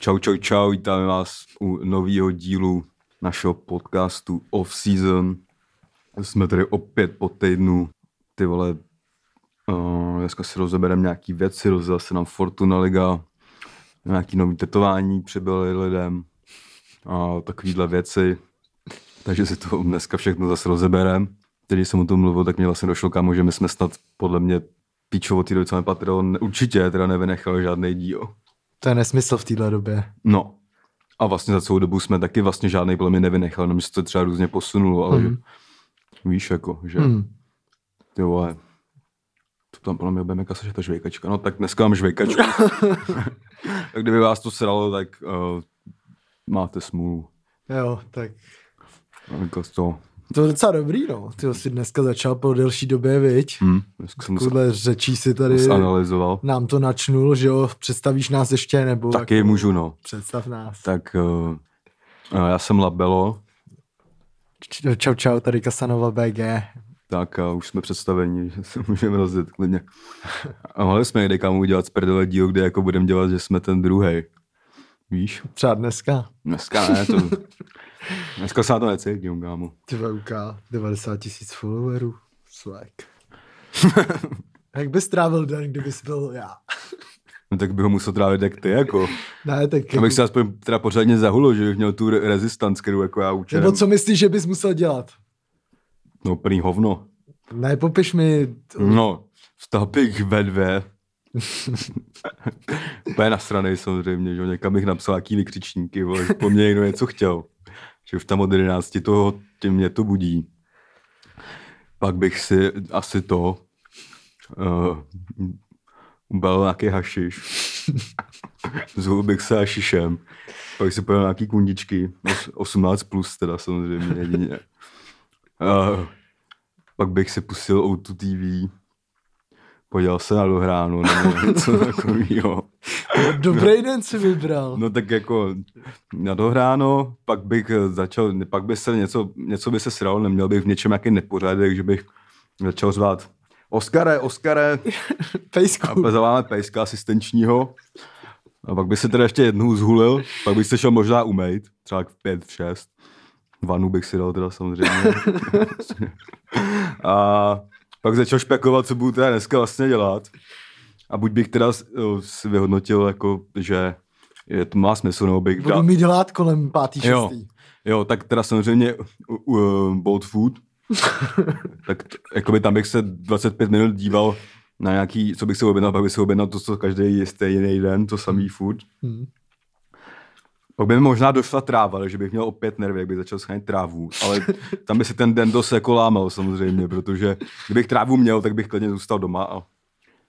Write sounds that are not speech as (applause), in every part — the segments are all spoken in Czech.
Čau, čau, čau, vítáme vás u nového dílu našeho podcastu Off Season. Jsme tady opět po týdnu. Ty vole, uh, dneska si rozebereme nějaký věci, rozjela se nám Fortuna Liga, nějaký nový tetování přibyly lidem a takovýhle věci. Takže si to dneska všechno zase rozeberem. Když jsem o tom mluvil, tak mě vlastně došlo kámo, že my jsme snad podle mě píčovo té doby, co Patreon určitě teda nevynechal žádný díl. To je nesmysl v téhle době. No. A vlastně za celou dobu jsme taky vlastně žádný mě nevynechal, jenom se to třeba různě posunulo, ale mm. že, víš jako, že Hmm. ty vole, to tam podle mě budeme kasa, že ta žvejkačka. No tak dneska mám žvejkačku. (laughs) tak kdyby vás to sralo, tak uh, máte smůlu. Jo, tak Jako to, to je docela dobrý, no. Ty jsi dneska začal po delší době, viď? hm, se Takovýhle řečí si tady zanalizoval. nám to načnul, že jo, představíš nás ještě, nebo... Taky jako, můžu, no. Představ nás. Tak uh, já jsem Labelo, Čau, čau, tady Kasanova BG. tak a už jsme představeni, že se můžeme rozjet klidně. A mohli jsme někde kam udělat z prdele díl, kde jako budeme dělat, že jsme ten druhý. Víš? Třeba dneska. Dneska ne, to... (laughs) Dneska se na to necítím, kámo. Ty VUK, 90 tisíc followerů. Swag. Jak bys trávil den, kdybys byl já? No tak bych ho musel trávit jak ty, jako. Ne, tak Abych se aspoň teda pořádně zahulo, že bych měl tu re- rezistanc, kterou jako já učím. Nebo co myslíš, že bys musel dělat? No plný hovno. Ne, popiš mi, No, vstal bych ve dvě. (laughs) Úplně na strany samozřejmě, že někam bych napsal jaký vykřičníky, vole, po mně někdo něco chtěl. Že už tam od 11 toho, tím mě to budí. Pak bych si asi to uh, ubal nějaký hašiš. (laughs) Zhul bych se hašišem. Pak si pojel nějaký kundičky. Os- 18 plus teda samozřejmě jedině. Uh, pak bych si pustil O2 TV. Podíval se na dohránu nebo (laughs) něco takového. dobrý den si vybral. No tak jako na dohráno, pak bych začal, pak by se něco, něco by se sralo, neměl bych v něčem nějaký nepořádek, že bych začal zvát Oskare, Oskare, (laughs) Pejsku. a pak zavoláme pejska asistenčního. A pak by se teda ještě jednou zhulil, pak bych se šel možná umejt, třeba v pět, v šest. Vanu bych si dal teda samozřejmě. (laughs) a pak začal špekulovat, co budu teda dneska vlastně dělat. A buď bych teda eh, si vyhodnotil, jako, že je, to má smysl, nebo bych Budu mít hlad kolem pátý, Jo. šestý. Jo, tak teda samozřejmě uh, uh, Bolt Food. (laughs) tak t- jakoby tam bych se 25 minut díval na nějaký, co bych si objednal, pak bych si objednal to, co každý je stejný den, to samý food. Hmm. Pak by mi možná došla tráva, takže bych měl opět nervy, jak bych začal schánět trávu. Ale tam by se ten den dost jako lámal samozřejmě, protože kdybych trávu měl, tak bych klidně zůstal doma a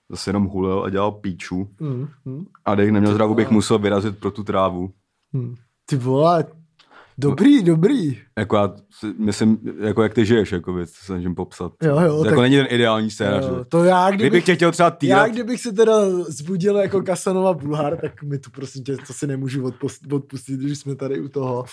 zase jenom hulil a dělal píču. Hmm. Hmm. A kdybych neměl trávu, bych musel vyrazit pro tu trávu. Hmm. Ty vole, dobrý, dobrý. Jako já si myslím, jako jak ty žiješ, jako věc, se snažím popsat. Jo, jo, To jako tak- není ten ideální scénář. Jo, to já, Kdybych kdybych, tě chtěl třeba já, týrat, kdybych se teda zbudil jako Kasanova Bulhar, tak mi to prosím tě, to si nemůžu odpustit, odpustit když jsme tady u toho.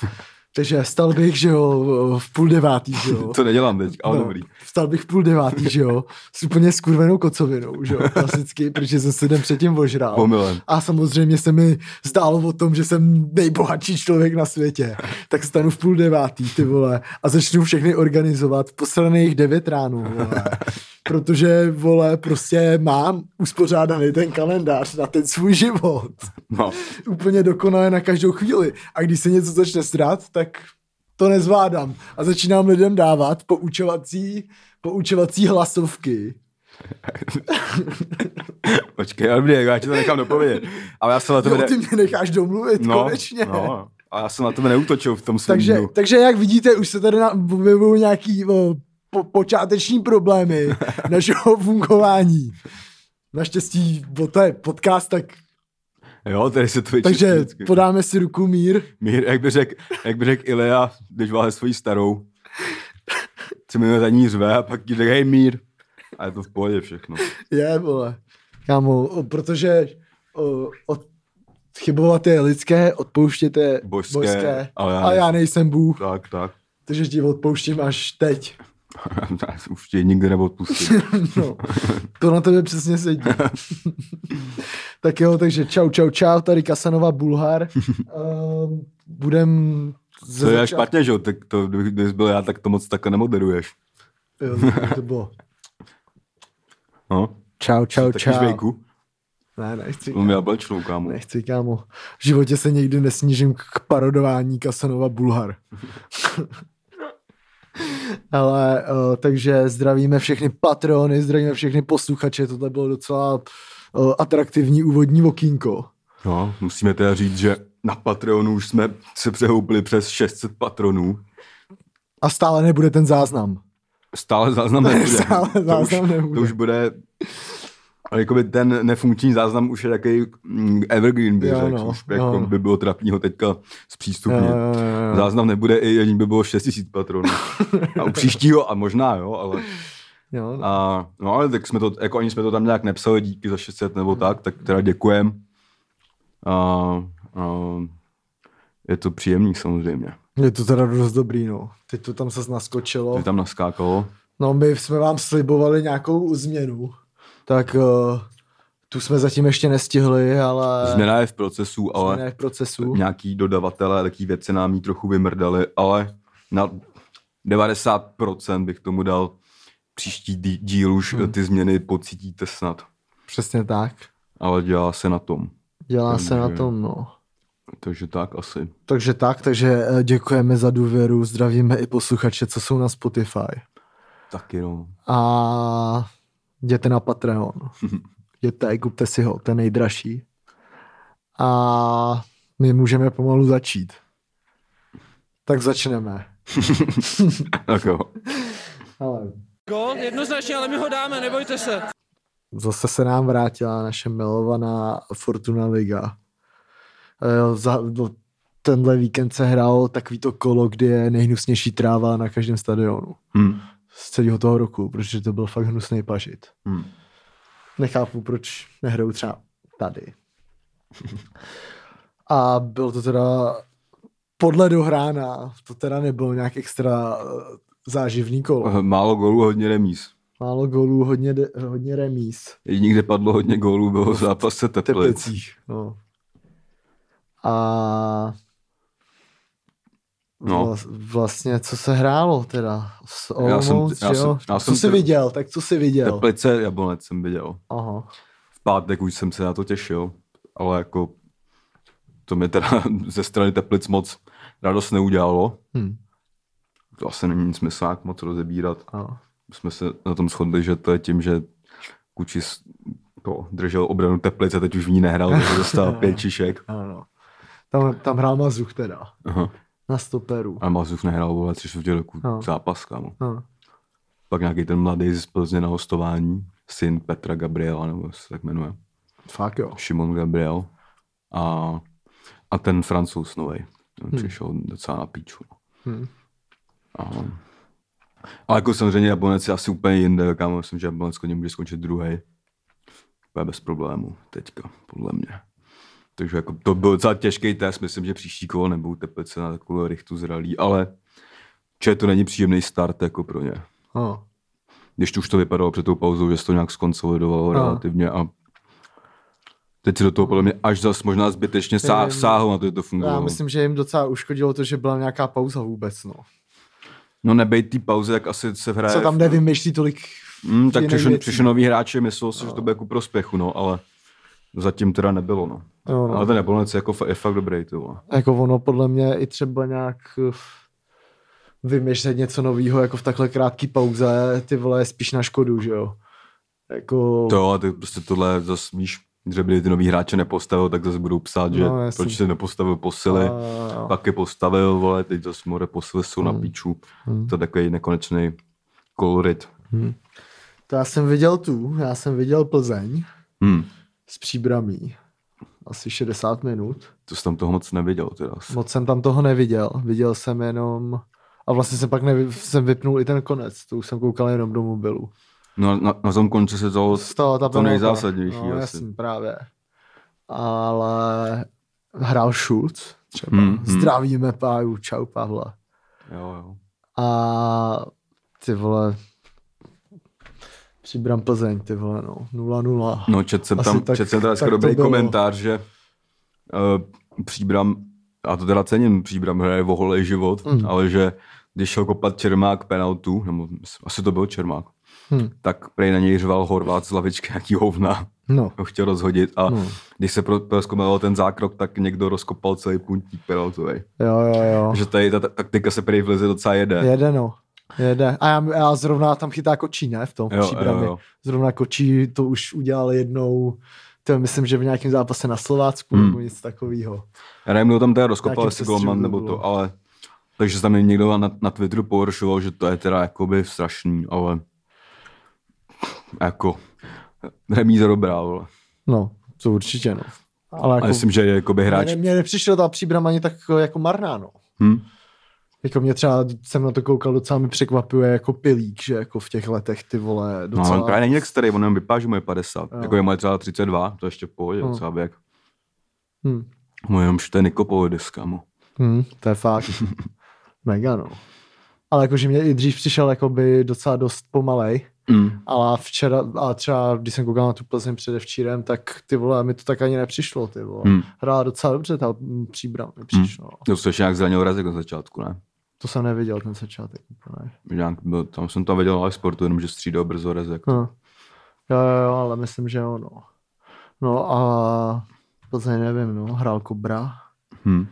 Takže vstal bych, že jo, v půl devátý, že jo. (laughs) to nedělám teď, ale No, dobrý. Vstal bych v půl devátý, že jo, s úplně skurvenou kocovinou, že jo, klasicky, (laughs) protože jsem se den předtím ožral. Pomylem. A samozřejmě se mi zdálo o tom, že jsem nejbohatší člověk na světě. Tak stanu v půl devátý, ty vole, a začnu všechny organizovat v posraných devět ráno, vole. (laughs) Protože, vole, prostě mám uspořádaný ten kalendář na ten svůj život. No. (laughs) Úplně dokonale na každou chvíli. A když se něco začne strát, tak to nezvládám. A začínám lidem dávat poučovací, poučovací hlasovky. (laughs) Počkej, ale mě, já ti to nechám dopovědět. Ale já jsem na tebe... Jo, Ne... ty mě necháš domluvit, no, konečně. no, a já jsem na tebe neutočil v tom svém Takže, dnu. takže jak vidíte, už se tady na- objevují nějaký o, po, počáteční problémy (laughs) našeho fungování. Naštěstí, bo to je podcast, tak, Jo, tady se to takže vždycky. podáme si ruku mír. Mír, jak by řekl jak by řek Ilea, když vále svojí starou. Co mi za ní řve a pak ti řekl, hej mír. A je to v pohodě všechno. Je, vole. Kámo, protože o, od, chybovat je lidské, odpouštět je Božské, božské. ale já a já nejsem Bůh, Tak, tak. takže ti odpouštím až teď. Já (laughs) jsem už tě nikdy neodpustil. (laughs) No, to na tebe přesně sedí. (laughs) Tak jo, takže čau, čau, čau, tady Kasanova Bulhar. um, budem... To je špatně, že jo? Tak to, kdybys byl já, tak to moc takhle nemoderuješ. Jo, to bylo. No, Čau, čau, taky čau. žvejku. Ne, nechci. On já blečnou, kámo. Nechci, kámo. V životě se nikdy nesnížím k parodování Kasanova Bulhar. Ale, uh, takže zdravíme všechny patrony, zdravíme všechny posluchače, tohle bylo docela uh, atraktivní úvodní okýnko. No, musíme teda říct, že na Patreonu už jsme se přehoupili přes 600 patronů. A stále nebude ten záznam. Stále záznam (laughs) nebude. Stále to, záznam už, nebude. to už bude... Ale jakoby ten nefunkční záznam už je takový mm, evergreen, by řekl. no, už jako jo. by bylo trapný ho teďka zpřístupnit. jo, jo, jo. Záznam nebude i ani by bylo 6000 patronů. (laughs) A u příštího, a možná jo, ale... Jo, no. A, no ale tak jsme to, jako ani jsme to tam nějak nepsali díky za 600 nebo tak, tak teda děkujem. A, a, je to příjemný samozřejmě. Je to teda dost dobrý, no. Teď to tam se naskočilo. Že tam naskákalo. No, my jsme vám slibovali nějakou změnu, tak uh, tu jsme zatím ještě nestihli, ale Změna je v procesu, ale změna je v procesu. nějaký dodavatelé taky věci nám jí trochu vymrdali, ale na 90% bych tomu dal příští dí- díl už Hmm. ty změny pocítíte snad. Přesně tak. Ale dělá se na tom. Dělá se na Takže- tom, no. Takže tak asi. Takže tak, takže eh, děkujeme za důvěru, zdravíme i posluchače, co jsou na Spotify. Taky no. A jděte na Patreon. Jděte, kupte si ho, ten nejdražší. A my můžeme pomalu začít. Tak začneme. (laughs) Tak jo. Ale Gol, jednoznačně, ale my ho dáme, nebojte se. zase se nám vrátila naše milovaná Fortuna Liga. Eh, Za, tenhle víkend se hrálo takový to kolo, kdy je nejhnusnější tráva na každém stadionu. Hm. Z celého toho roku, protože to byl fakt hnusný pažit. Hm. Nechápu, proč nehrajou třeba tady. (laughs) A bylo to teda podle dohrána, to teda nebylo nějak extra eh, záživný kolo. Málo gólů, hodně remíz. Málo gólů, hodně, de, hodně remíz. Jediný, kde padlo hodně gólů, bylo v zápase Teplic. Teplicích. No. A No. vla, vlastně, co se hrálo teda? S Já jsem- já jsem- já Co jsem jsi te- viděl? Tak co jsi viděl? Teplice, Jablonec jsem viděl. Aha. V pátek už jsem se na to těšil, ale jako to mi teda (laughs) ze strany Teplic moc radost neudělalo. Hm. To asi není smysl jak moc rozebírat. Ano. Jsme se na tom shodli, že to je tím, že Kučis to držel obranu Teplic a teď už v ní nehrál, takže dostal (laughs) pět čišek. Ano. Tam, tam hrál Mazuch teda. Aha. Na stoperu. A Mazův nehrál vole tři čtvrtě roku No. zápas, kámo. No. Pak nějaký ten mladý z Plzně na hostování, syn Petra Gabriela, nebo se tak jmenuje. Fakt jo. Šimon Gabriel a, a ten francouz nový. Ten Hmm. přišel docela na píču. no. Hm. A, ale jako samozřejmě Jablonec je asi úplně jinde, kámo, myslím, že klidně může skončit druhý. Úplně bez problému teďka, podle mě. Takže jako to byl docela těžký test, myslím, že příští kolo nebudou Teplice na takovou rychtu zralý, ale že to není příjemný start jako pro ně. No. Když už to vypadalo před tou pauzou, že se to nějak skonsolidovalo No. relativně a teď se do toho podle mě až zas možná zbytečně sá, sáhlo na to, že to Já fungovalo. myslím, že jim docela uškodilo to, že byla nějaká pauza vůbec, no. No nebejt té pauzy, jak asi se hraje. Co tam nevymýšlí tolik Mm, tak přišel, nový hráči, myslel si, že to bude ku prospěchu, no, ale zatím teda nebylo, no. Jo, no. Ale ten Jablonec je, jako, je fakt dobrý, to jako ono podle mě i třeba nějak eh, vymýšlet něco nového jako v takhle krátké pauze, ty vole, spíš na škodu, že jo. Jako, To a ty prostě tohle zase, víš, že by ty nový hráče nepostavil, tak zase budou psát, že No, proč se nepostavil posily. a, Pak je postavil, vole, teď zase more posily jsou na Hmm. píču. Hmm. To je takový nekonečný kolorit. to já jsem viděl tu, já jsem viděl Plzeň Hmm. s příbramí. Asi 60 minut. To jsem tam toho moc neviděl teda. Moc jsem tam toho neviděl. Viděl jsem jenom... A vlastně jsem pak nevy, jsem vypnul i ten konec. To už jsem koukal jenom do mobilu. No, na, na tom konci se to Stala ta to nejzásadnější No, asi. jasný, právě. Ale hrál Schulz třeba. Hmm, Hmm, hmm. Zdravíme Páju, čau Pavle. Jo, jo. A ty vole, Příbram Plzeň, ty vole, no. 0-0. No, čet jsem Asi tam, tak- čet jsem tam dneska dobrý komentář, že uh, Příbram, a to teda cením, Příbram hraje o holej život, Mm. ale že když šel kopat Čermák penaltu, nebo asi to byl Čermák, Hm. tak prej na něj řval Horvát z lavičky nějaký hovna. No. Ho chtěl rozhodit a No. když se pro- prozkoumal ten zákrok, tak někdo rozkopal celý puntík penaltový. Jo, jo, jo. že tady ta ta taktika se prý v lize docela jede. Jede, no. Jede. A já, já zrovna tam chytá kočí, ne? V tom Jo, příbramě. jo, jo. Zrovna kočí to už udělal jednou, to myslím, že v nějakém zápase na Slovácku Hmm. nebo něco takového. Já nevím, kdo tam teda rozkopal, jestli Golman nebo to, ale takže tam někdo na, na Twitteru pohoršoval, že to je teda jakoby strašný, ale jako remíza dobrá, vole. No, to určitě, no. Ale A jako, myslím, že jakoby hráč... mně, nepřišlo ta příbram ani tak jako marná, no. Hm? Jako mě třeba, jsem na to koukal, docela mi překvapuje jako pilík, že jako v těch letech ty vole No, docela... on právě není tak starý, on jenom vypadá, že mu je 50. Jo. Jako je moje třeba 32, to ještě v pohodě, No. docela věk. hm. Mu jenom to je Nikopovidis, kámo. Hm, to je fakt. (laughs) Mega, no. Ale jakože mě i dřív přišel jakoby docela dost pomalej, Mm. ale včera, a třeba když jsem koukal na tu Plzeň předevčírem, tak ty vole, mi to tak ani nepřišlo, ty vole. Mm. Hrála docela dobře ta mm, příbram, mi přišlo. no. To se nějak zranil Razek na začátku, ne? To jsem neviděl ten začátek úplně. Nějak byl, tam jsem to viděl na sportu, jenom že střídal brzo Razek. Hm. Jo, jo, jo, ale myslím, že jo, no. No a Plzeň nevím, no, hrál Kobra. Hm.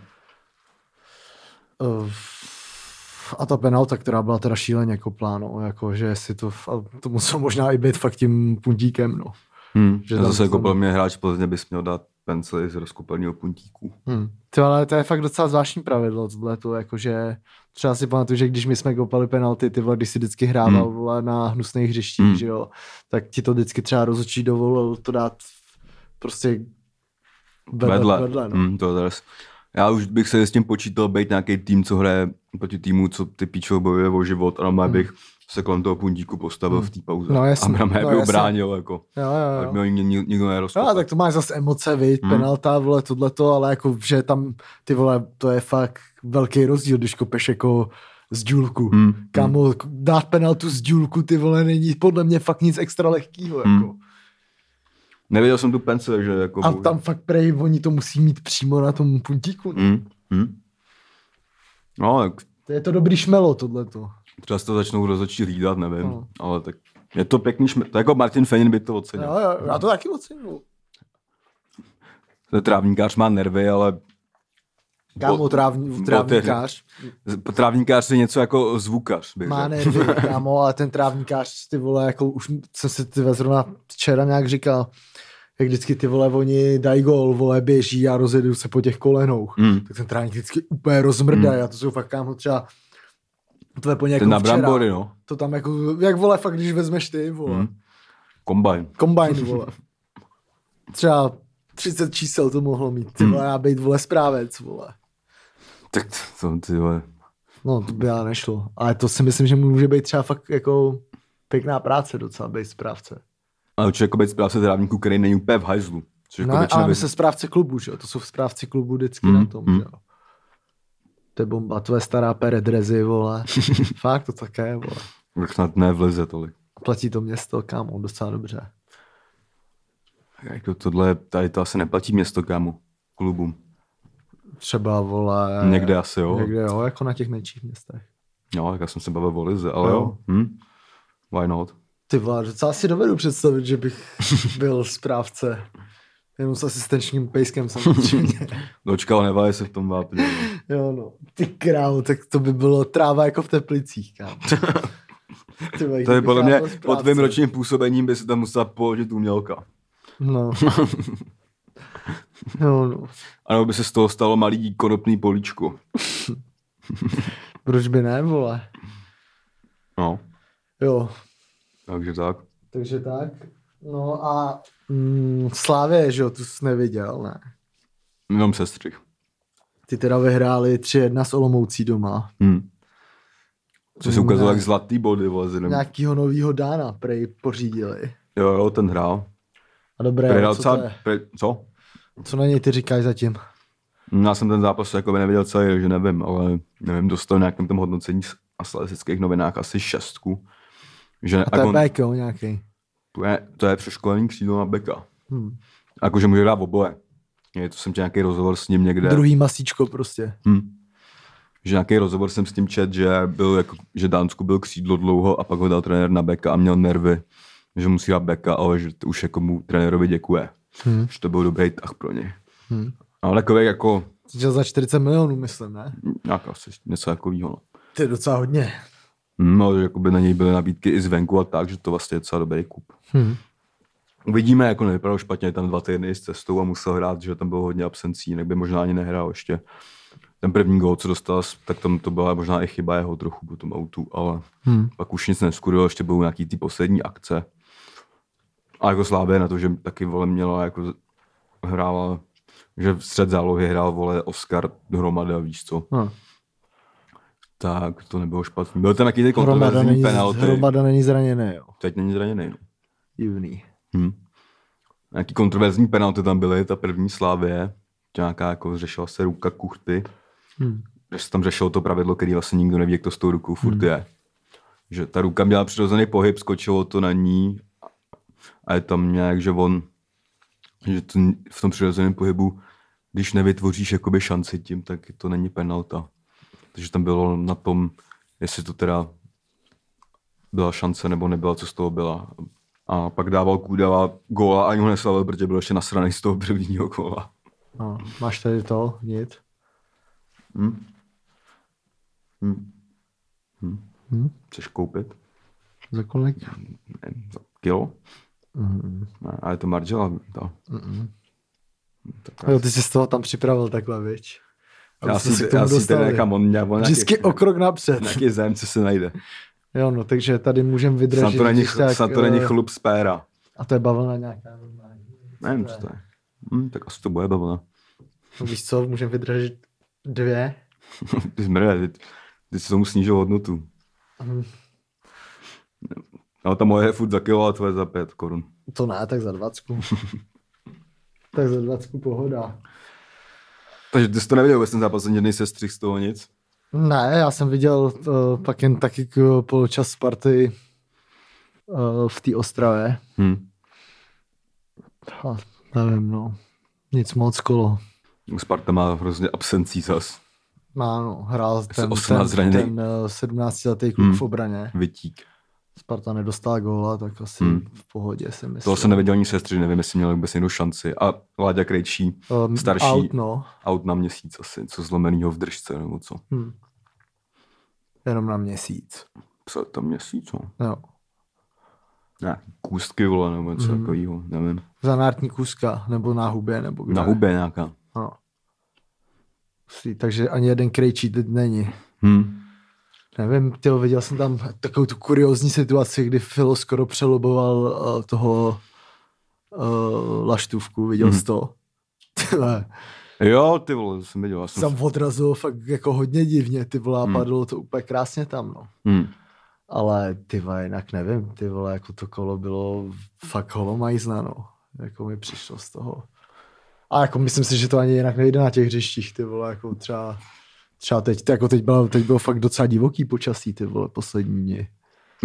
Uh, a ta penalta, která byla teda šíleně koplá, no, jako, že si to, a to muselo možná i být fakt tím puntíkem, no. Hmm. Že zase jako podle mě hráč Plzně bys měl dát pencily z rozkopaného puntíku. Hmm. To, ale to je fakt docela zvláštní pravidlo, tohle to, jakože třeba si pamatuju, že když my jsme kopali penalty, ty vole, když si vždycky hrával Hmm. vole, na hnusných hřištích, Hmm. že jo, tak ti to vždycky třeba rozhodčí dovolil to dát prostě vedle, Vedle. vedle no. Hmm, to zase. Já už bych se s tím počítal být nějaký tým, co hraje proti týmu, co ty píčo bojuje o život a normálně bych se kolem toho puntíku postavil v té pauze. Hmm. No jasně, a no by jasně. ubránil, jako. Jo, jo, jo. mi ho nikdo. No, tak to máš zase emoce, viď, Hmm. penalta, vole, tohleto, ale jako, že tam, ty vole, to je fakt velký rozdíl, když kopeš jako z důlku. Hmm. Kámo, dát penaltu z důlku, ty vole, není podle mě fakt nic extra lehkýho, jako. Neviděl jsem tu penci, takže jako... A tam fakt prej, oni to musí mít přímo na tom puntíku. No. Hmm. Hmm. No, tak To je to dobrý šmelo, tohleto. třeba se to začnou rozhodčí hlídat, nevím. No. Ale tak je to pěkný šme... To jako Martin Fenin by to ocenil. Jo, jo, já to taky ocenuju. Ten trávníkář má nervy, ale Kámo, trávní, trávníkář trávníkář je něco jako zvukař. Bych má nervy, (laughs) kámo, ale ten trávníkář, ty vole, jako už jsem si ty zrovna včera nějak říkal, jak vždycky ty vole, oni dají gol, vole, běží a rozjedou se po těch kolenou. Hmm. Tak ten trávník vždycky úplně rozmrdají a to jsou fakt, kámo, třeba to je po Ten jako na brambory, no. To tam jako, jak vole, fakt, když vezmeš ty, vole. Hmm. Kombajn. Combine, (laughs) vole. Třeba 30 čísel to mohlo mít, ty vole, já být, vole, správec, vole. Tak to, ty vole. No, to by ale nešlo. Ale to si myslím, že může být třeba fakt jako pěkná práce docela být správce. Ale určitě jako být správce trávníku, který není úplně v hajzlu. Což jako No, ale my se správce klubu, že jo? To jsou správci klubu vždycky Mm, na tom, mm. že jo? To je bomba, tvoje stará pere drezy, vole. (laughs) Fakt to také, vole. Tak snad ne v lize tolik. Platí to město, kámo, docela dobře. Jako tohle, tady to asi neplatí město, kámo. Klubům. Třeba, vole... Někde asi, jo. Někde, jo, jako na těch menších městech. Jo, tak já jsem se bavil o lize, ale Jo. jo. Hm? Why not? Ty vole, docela si dovedu představit, že bych (laughs) byl správce. Jenom s asistenčním pejskem samozřejmě. (laughs) Dočkal nevá, se v tom vápně. jo no. Ty krávo, tak to by bylo tráva jako v Teplicích, kámo. (laughs) Ty vole, To je podle mě, byl po tvým ročním působením by si tam musela položit umělka. No. No. A nebo by se z toho stalo malý konopný políčko. (laughs) Proč by ne, vole? No, Jo, takže tak. takže tak. No a mm, Slávě, že jo, tu jsi neviděl, ne? Jenom sestřih. Ty teda vyhráli 3-1 s Olomoucí doma. Hm. Co se ukázalo jak zlatý body, vole. Nějakýho novýho Dána prej pořídili. Jo, jo, ten hrál. A dobré, Prej co, docela, to je? prej, co? Co na něj ty říkáš zatím? Já jsem ten zápas jako by neviděl celý, takže nevím, ale nevím, dostal nějakém tom hodnocení z atletických novinách asi šestku. Že, A to je on, back, jo, nějaký. To je, to je přeškolený křídlo na beka. Hmm. Jakože může dát oboje. Je to jsem tě nějaký rozhovor s ním někde. Druhý masíčko prostě. Hm. Že nějaký rozhovor jsem s tím čet, že, byl jako, že Dánsku byl křídlo dlouho a pak ho dal trenér na beka a měl nervy, že musí dát beka, ale že to už jako mu trenérovi děkuje. Hmm. Že to byl dobrý tah pro něj. Hmm. Ale takový jako, Že za 40 milionů, myslím, ne? nějak asi něco takového. No. To je docela hodně. No, že jakoby na něj byly nabídky i zvenku a tak, že to vlastně je docela dobrý kup. Hmm. Uvidíme, jako nevypadalo špatně, tam dva týdny s cestou a musel hrát, že tam bylo hodně absencí, jinak by možná ani nehrál ještě. Ten první gól, co dostal, tak tam to byla možná i chyba jeho trochu po tom autu, ale Hmm. pak už nic neskuril, ještě byl nějaký ty poslední akce. A jako Slávě na to, že taky vole měla jako hrála, že v střed zálohy hrál vole Oscar hromada, víš co, No. tak to nebylo špatný. Byl ty Hromada kontroverzní penalty. hromada není zraněný, jo. Teď není zraněný. No. Divný. Hm. Nějaký kontroverzní penalty tam byly, ta první Slávě, nějaká jako řešila se ruka kuchty, Hmm. že se tam řešilo to pravidlo, který vlastně nikdo neví, jak to s tou rukou furt je. Že ta ruka měla přirozený pohyb, skočilo to na ní a je tam nějak, že on, že to, v tom přirozeném pohybu, když nevytvoříš jakoby šanci tím, tak to není penalta. Takže tam bylo na tom, jestli to teda byla šance nebo nebyla, co z toho byla. A pak dával Kůdala góla a ani ho neslavil, protože byl ještě nasraný z toho prvního góla. No. Máš tady to, nic? Hm? Hm. Hm. Hm? Chceš koupit? Za kolik? Nevím, za kilo? Mm. Ne, ale to Margela. To. Mm. Tak Jo, ty jsi z toho tam připravil takhle, viď? Aby já si, já tomu si teda nechám, on, Vždycky o krok napřed. Nějaký zájemce se najde. Jo, no, takže tady můžeme Snad vydražit. to není, tak, snad to není eh, chlup z péra. A to je bavlna nějaká normální. Nevím, co to je. Hm, tak asi to bude bavlna. No víš co, můžeme vydražit dvě. (laughs) Ty zmrde, ty, ty si tomu snížil hodnotu. Hm, No ta moje je furt za kilo a tvoje za pět korun. To ne, tak za dvacku. (laughs) tak za dvacku pohoda. Takže ty jsi to neviděl vůbec ten zápas, ani sestřih z toho nic. Ne, já jsem viděl uh, pak jen taky k- poločas Sparty uh, v té Ostravě. Hm. A nevím, no. Nic moc kolo. Sparta má hrozně absencí zas. Má, no, hrál ten, 18 ten, ten uh, 17-letý kluk Hmm. v obraně. Vytík. Sparta nedostala góla, tak asi Hmm. v pohodě si myslím. Toho jsem neviděl ani sestři, nevím, jestli měl vůbec jinou šanci. A Láďa Krejčí, Um, starší. Out, no. out na měsíc asi, co zlomenýho v držce, nebo co. Hmm. Jenom na měsíc. Co to měsíc, no. Jo. Nějaký kůstky, vole, nebo něco Mhm. takového, nevím. Zanártní kůzka, nebo na hubě, nebo kde. Na hubě nějaká. No. Takže ani jeden krejčí teď není. Hm. Nevím, tyjo, viděl jsem tam takovou tu kuriozní situaci, kdy Filo skoro přeloboval uh, toho uh, laštůvku, viděl Mhm. jsi to? Tyhle, Jo, ty vole, to jsem viděl. Jsem... Sam odrazil fakt jako hodně divně, ty vole, a Hmm. padlo to úplně krásně tam, no. Hm. Ale ty vole, jinak nevím, ty vole, jako to kolo bylo fakt holomajzna, no. Jako mi přišlo z toho. A jako myslím si, že to ani jinak nejde na těch hřištích, ty vole, jako třeba, třeba teď, jako teď, bylo, teď bylo fakt docela divoký počasí, ty vole, poslední dny.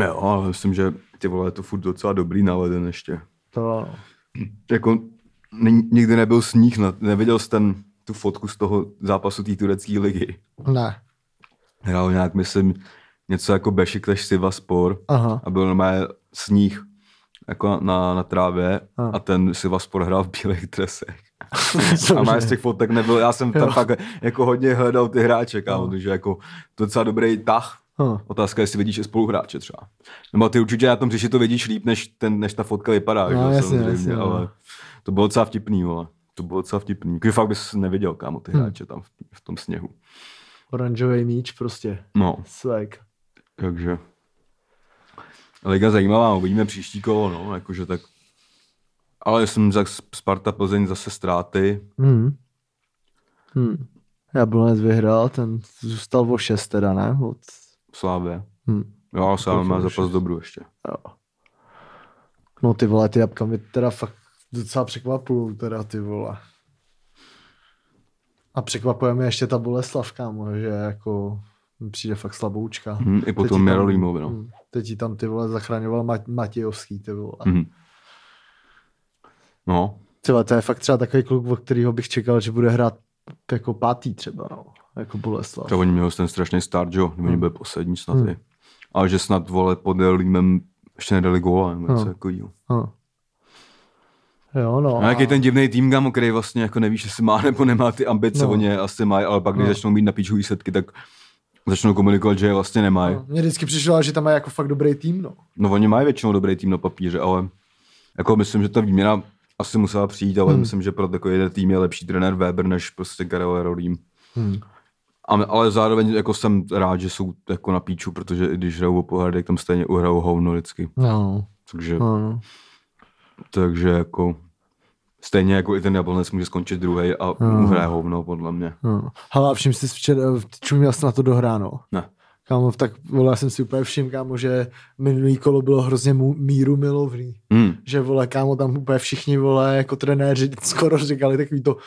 Jo, ale myslím, že ty vole, je to furt docela dobrý náleden ještě. To, Jako ni- nikdy nebyl sníh, na, neviděl jsi ten, tu fotku z toho zápasu té turecké ligy. ne, Hrál nějak, myslím, něco jako Bešiktaš Sivaspor aha, a byl normálně sníh jako na, na trávě A. a ten Sivaspor hrál v bílých dresech. (laughs) A má z těch fotek nebyl, já jsem tam fakt jako hodně hledal ty hráče, kámo, No. takže jako to je docela dobrý tah. Hm. Otázka je, jestli vidíš i spoluhráče třeba. Nebo ty určitě na tom říši to vidíš líp, než, ten, než ta fotka vypadá, No, že, jasně, samozřejmě, jasně, no. ale to bylo docela vtipný, vole. To bylo docela vtipný. Když fakt bys neviděl, kámo, ty Hm. hráče tam v, v tom sněhu. oranžový míč prostě, No, swag. takže... Liga zajímavá, uvidíme příští kolo, no, jakože tak... Ale jsem za Sparta Plzeň zase ztráty. Hmm. Hmm. Jablonec vyhrál, ten zůstal o 6 teda, ne? Od... Slávě. Hmm. Jo, ale Slávě má zápas dobru ještě. Jo. No ty vole, ty jabka mi teda fakt docela překvapují, teda ty vole. A překvapuje mě ještě ta Boleslav, kámo, že jako přijde fakt slaboučka. Hm, I potom Jarolímovi, no. hm, Teď tam ty vole zachraňoval Mat- Matějovský, ty vole. Mhm. No, Třeba to je fakt třeba takový kluk, od kterého bych čekal, že bude hrát jako pátý třeba, no. Jako Boleslav. to oni měli ten strašný start, že jo, oni byli poslední snad Hmm. Ale že snad, vole, pod Límem ještě nedali góla, nebo něco Hmm. takovýho. Hm. Jo, no. A jaký ten divný tým, kámo, který vlastně jako nevíš, jestli má nebo nemá ty ambice, No. oni je asi mají, ale pak, když No. začnou mít na píču výsledky, tak začnou komunikovat, že je vlastně nemají. no. Mně vždycky přišlo, že tam má jako fakt dobrý tým, no. No oni mají většinou dobrý tým na papíře, ale jako myslím, že ta výměna asi musela přijít, ale Hmm. myslím, že pro takový jeden tým je lepší trenér Weber než prostě Karel Rolím. Hmm. A, ale zároveň jako jsem rád, že jsou jako na píču, protože i když hrajou o pohár, tak tam stejně uhrajou hovno vždycky. No, Takže, no, no. takže jako stejně jako i ten Jablonec může skončit druhý a Hmm. uhraje hovno, podle mě. no. Hele, a všim si včera, čuměl jsi na to dohráno. Ne. Kámo, tak vole, já jsem si úplně všiml, kámo, že minulý kolo bylo hrozně mu, míru milovný. Hmm. Že vole, kámo, tam úplně všichni vole, jako trenéři skoro říkali takový to,